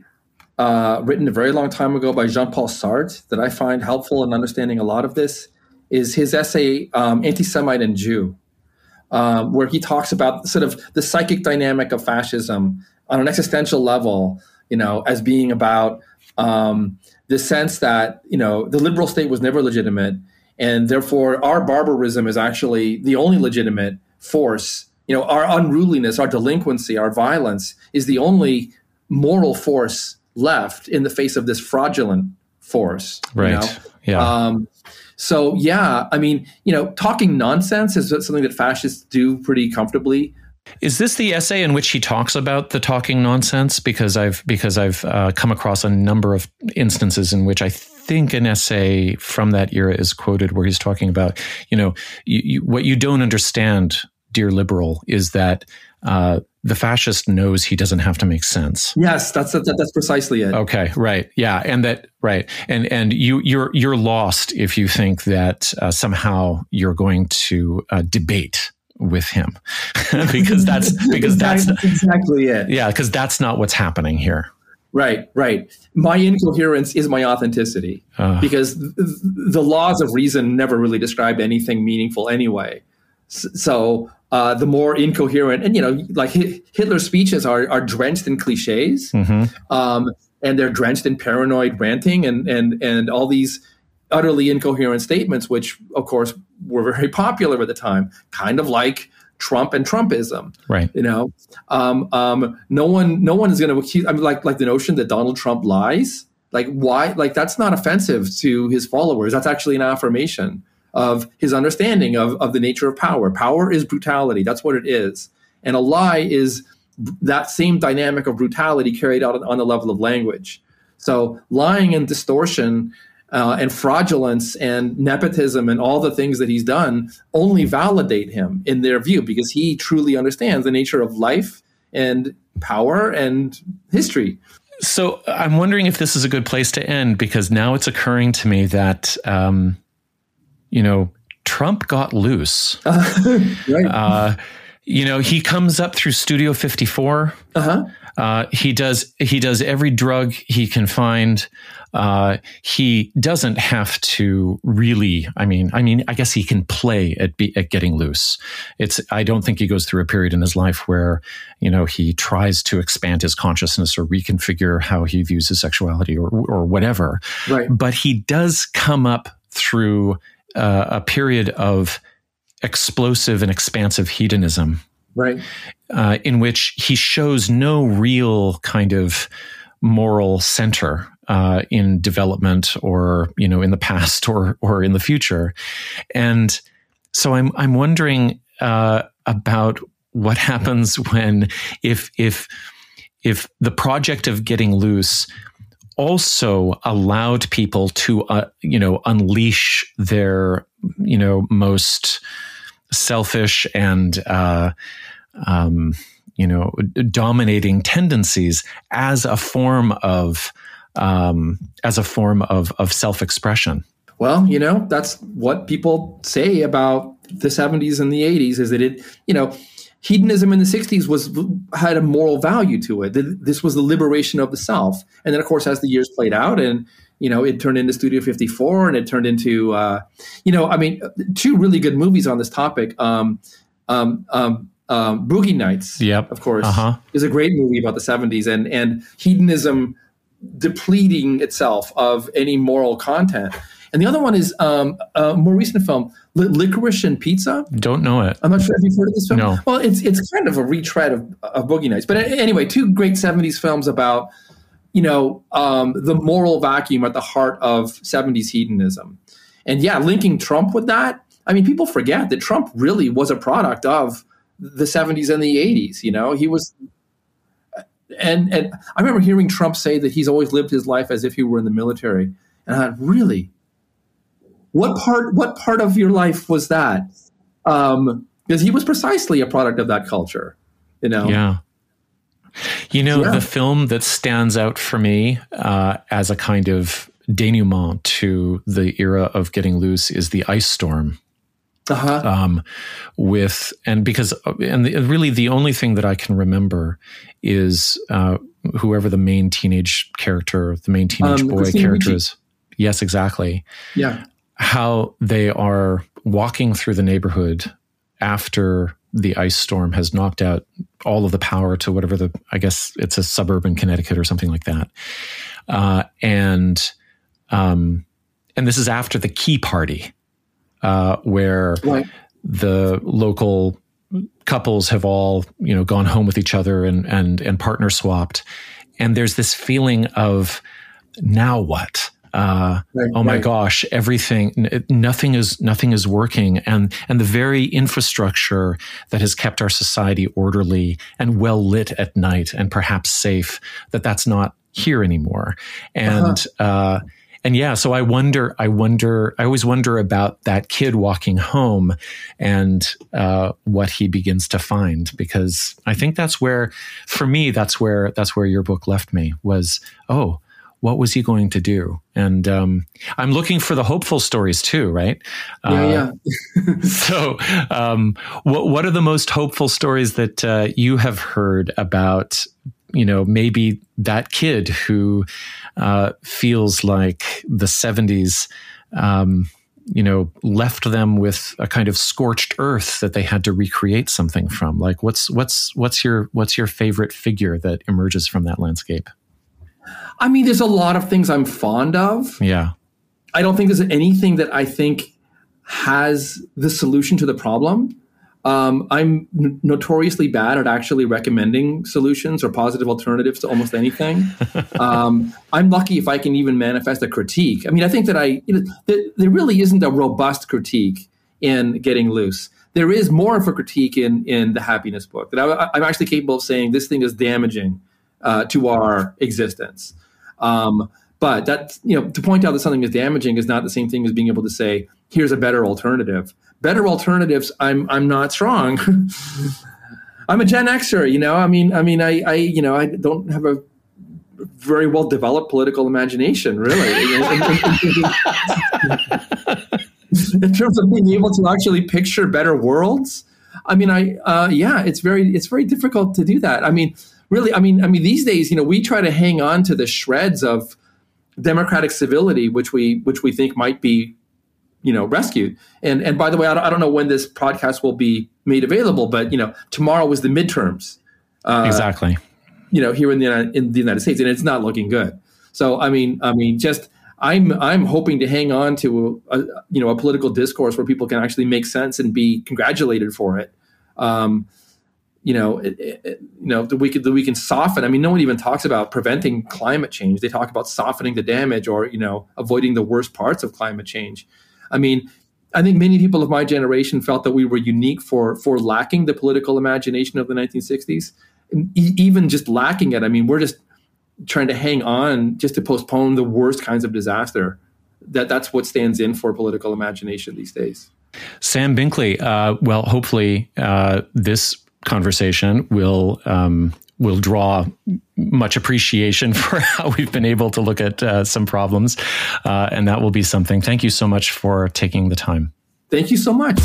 uh, written a very long time ago by Jean Paul Sartre that I find helpful in understanding a lot of this is his essay, um, Anti Semite and Jew, um, where he talks about sort of the psychic dynamic of fascism on an existential level, you know, as being about um, the sense that, you know, the liberal state was never legitimate. And therefore, our barbarism is actually the only legitimate force you know, our unruliness, our delinquency, our violence is the only moral force left in the face of this fraudulent force. Right. You know? Yeah. Um, so yeah, I mean, you know, talking nonsense is something that fascists do pretty comfortably. Is this the essay in which he talks about the talking nonsense? Because I've because I've uh, come across a number of instances in which I think an essay from that era is quoted where he's talking about, you know, you, you, what you don't understand dear liberal is that uh, the fascist knows he doesn't have to make sense. Yes, that's that, that's precisely it. Okay, right, yeah, and that right, and and you you're you're lost if you think that uh, somehow you're going to uh, debate with him because that's because that's exactly it. Yeah, because that's not what's happening here. Right, right. My incoherence is my authenticity uh, because th- the laws of reason never really describe anything meaningful anyway. So uh, the more incoherent, and you know, like Hitler's speeches are are drenched in cliches, mm-hmm. um, and they're drenched in paranoid ranting and and and all these utterly incoherent statements, which of course were very popular at the time, kind of like Trump and Trumpism. Right. You know, um, um, no one no one is going to accuse. I mean, like like the notion that Donald Trump lies. Like why? Like that's not offensive to his followers. That's actually an affirmation of his understanding of, of the nature of power. Power is brutality. That's what it is. And a lie is that same dynamic of brutality carried out on the level of language. So lying and distortion uh, and fraudulence and nepotism and all the things that he's done only validate him in their view because he truly understands the nature of life and power and history. So I'm wondering if this is a good place to end because now it's occurring to me that um, you know, Trump got loose. Uh, right. Uh, you know, he comes up through Studio 54. Uh-huh. Uh, he does he does every drug he can find. Uh, he doesn't have to really. I mean, I mean, I guess he can play at be, at getting loose. It's. I don't think he goes through a period in his life where you know he tries to expand his consciousness or reconfigure how he views his sexuality or or whatever. Right. But he does come up through uh, a period of explosive and expansive hedonism, right? Uh, in which he shows no real kind of moral center uh, in development, or you know, in the past or or in the future, and so I'm I'm wondering uh, about what happens when if if if the project of getting loose also allowed people to, uh, you know, unleash their, you know, most selfish and, uh, um, you know, dominating tendencies as a form of um, as a form of of self expression. Well, you know, that's what people say about the 70s and the 80s is that it, you know, hedonism in the 60s was had a moral value to it. This was the liberation of the self. And then of course as the years played out and you know, it turned into Studio 54 and it turned into uh, you know, I mean, two really good movies on this topic. Um, um, um, um, Boogie Nights, yep. of course, uh-huh. is a great movie about the 70s and and hedonism depleting itself of any moral content. And the other one is um, a more recent film, Licorice and Pizza. Don't know it. I'm not sure if you've heard of this film. No. Well, it's it's kind of a retread of, of Boogie Nights. But anyway, two great 70s films about, you know, um, the moral vacuum at the heart of 70s hedonism. And yeah, linking Trump with that, I mean, people forget that Trump really was a product of the 70s and the 80s. You know, he was and and I remember hearing Trump say that he's always lived his life as if he were in the military. And I thought, really? What part? What part of your life was that? Um, because he was precisely a product of that culture. You know. Yeah. You know, yeah. the film that stands out for me uh, as a kind of denouement to the era of getting loose is the ice storm. Uh-huh. Um, with and because and the, really the only thing that I can remember is uh, whoever the main teenage character, the main teenage um, boy character Ricci. is. Yes, exactly. Yeah how they are walking through the neighborhood after the ice storm has knocked out all of the power to whatever the I guess it's a suburb in Connecticut or something like that, uh, and um, and this is after the key party, uh, where right. the local couples have all you know gone home with each other and and and partner swapped, and there's this feeling of now what uh, right, oh my right. gosh, everything, nothing is nothing is working, and and the very infrastructure that has kept our society orderly and well lit at night and perhaps safe, that that's not here anymore, and. Uh-huh. Uh, and yeah, so I wonder, I wonder, I always wonder about that kid walking home and uh, what he begins to find, because I think that's where, for me, that's where that's where your book left me was. Oh, what was he going to do? And um, I'm looking for the hopeful stories too, right? Yeah, uh, yeah. so, um, what what are the most hopeful stories that uh, you have heard about? You know, maybe that kid who uh, feels like the '70s. Um, you know, left them with a kind of scorched earth that they had to recreate something from. Like, what's what's what's your what's your favorite figure that emerges from that landscape? I mean, there's a lot of things I'm fond of. Yeah. I don't think there's anything that I think has the solution to the problem. Um, I'm n- notoriously bad at actually recommending solutions or positive alternatives to almost anything. um, I'm lucky if I can even manifest a critique. I mean, I think that I you know, th- there really isn't a robust critique in getting loose. There is more of a critique in in the happiness book that I, I'm actually capable of saying this thing is damaging uh, to our existence. Um, but that you know to point out that something is damaging is not the same thing as being able to say here's a better alternative. Better alternatives. I'm I'm not strong. I'm a Gen Xer. You know. I mean. I mean. I. I. You know. I don't have a very well developed political imagination, really. in terms of being able to actually picture better worlds. I mean, I uh, yeah, it's very it's very difficult to do that. I mean, really, I mean, I mean, these days, you know, we try to hang on to the shreds of democratic civility, which we which we think might be, you know, rescued. And and by the way, I don't, I don't know when this podcast will be made available, but you know, tomorrow was the midterms. Uh, exactly. You know, here in the in the United States, and it's not looking good. So I mean, I mean, just I'm I'm hoping to hang on to a, you know a political discourse where people can actually make sense and be congratulated for it. Um, you know, it, it, you know, that we could that we can soften. I mean, no one even talks about preventing climate change. They talk about softening the damage or you know, avoiding the worst parts of climate change. I mean, I think many people of my generation felt that we were unique for for lacking the political imagination of the 1960s. E- even just lacking it, I mean, we're just trying to hang on just to postpone the worst kinds of disaster. That that's what stands in for political imagination these days. Sam Binkley, uh, well, hopefully uh, this conversation will um, will draw much appreciation for how we've been able to look at uh, some problems, uh, and that will be something. Thank you so much for taking the time. Thank you so much.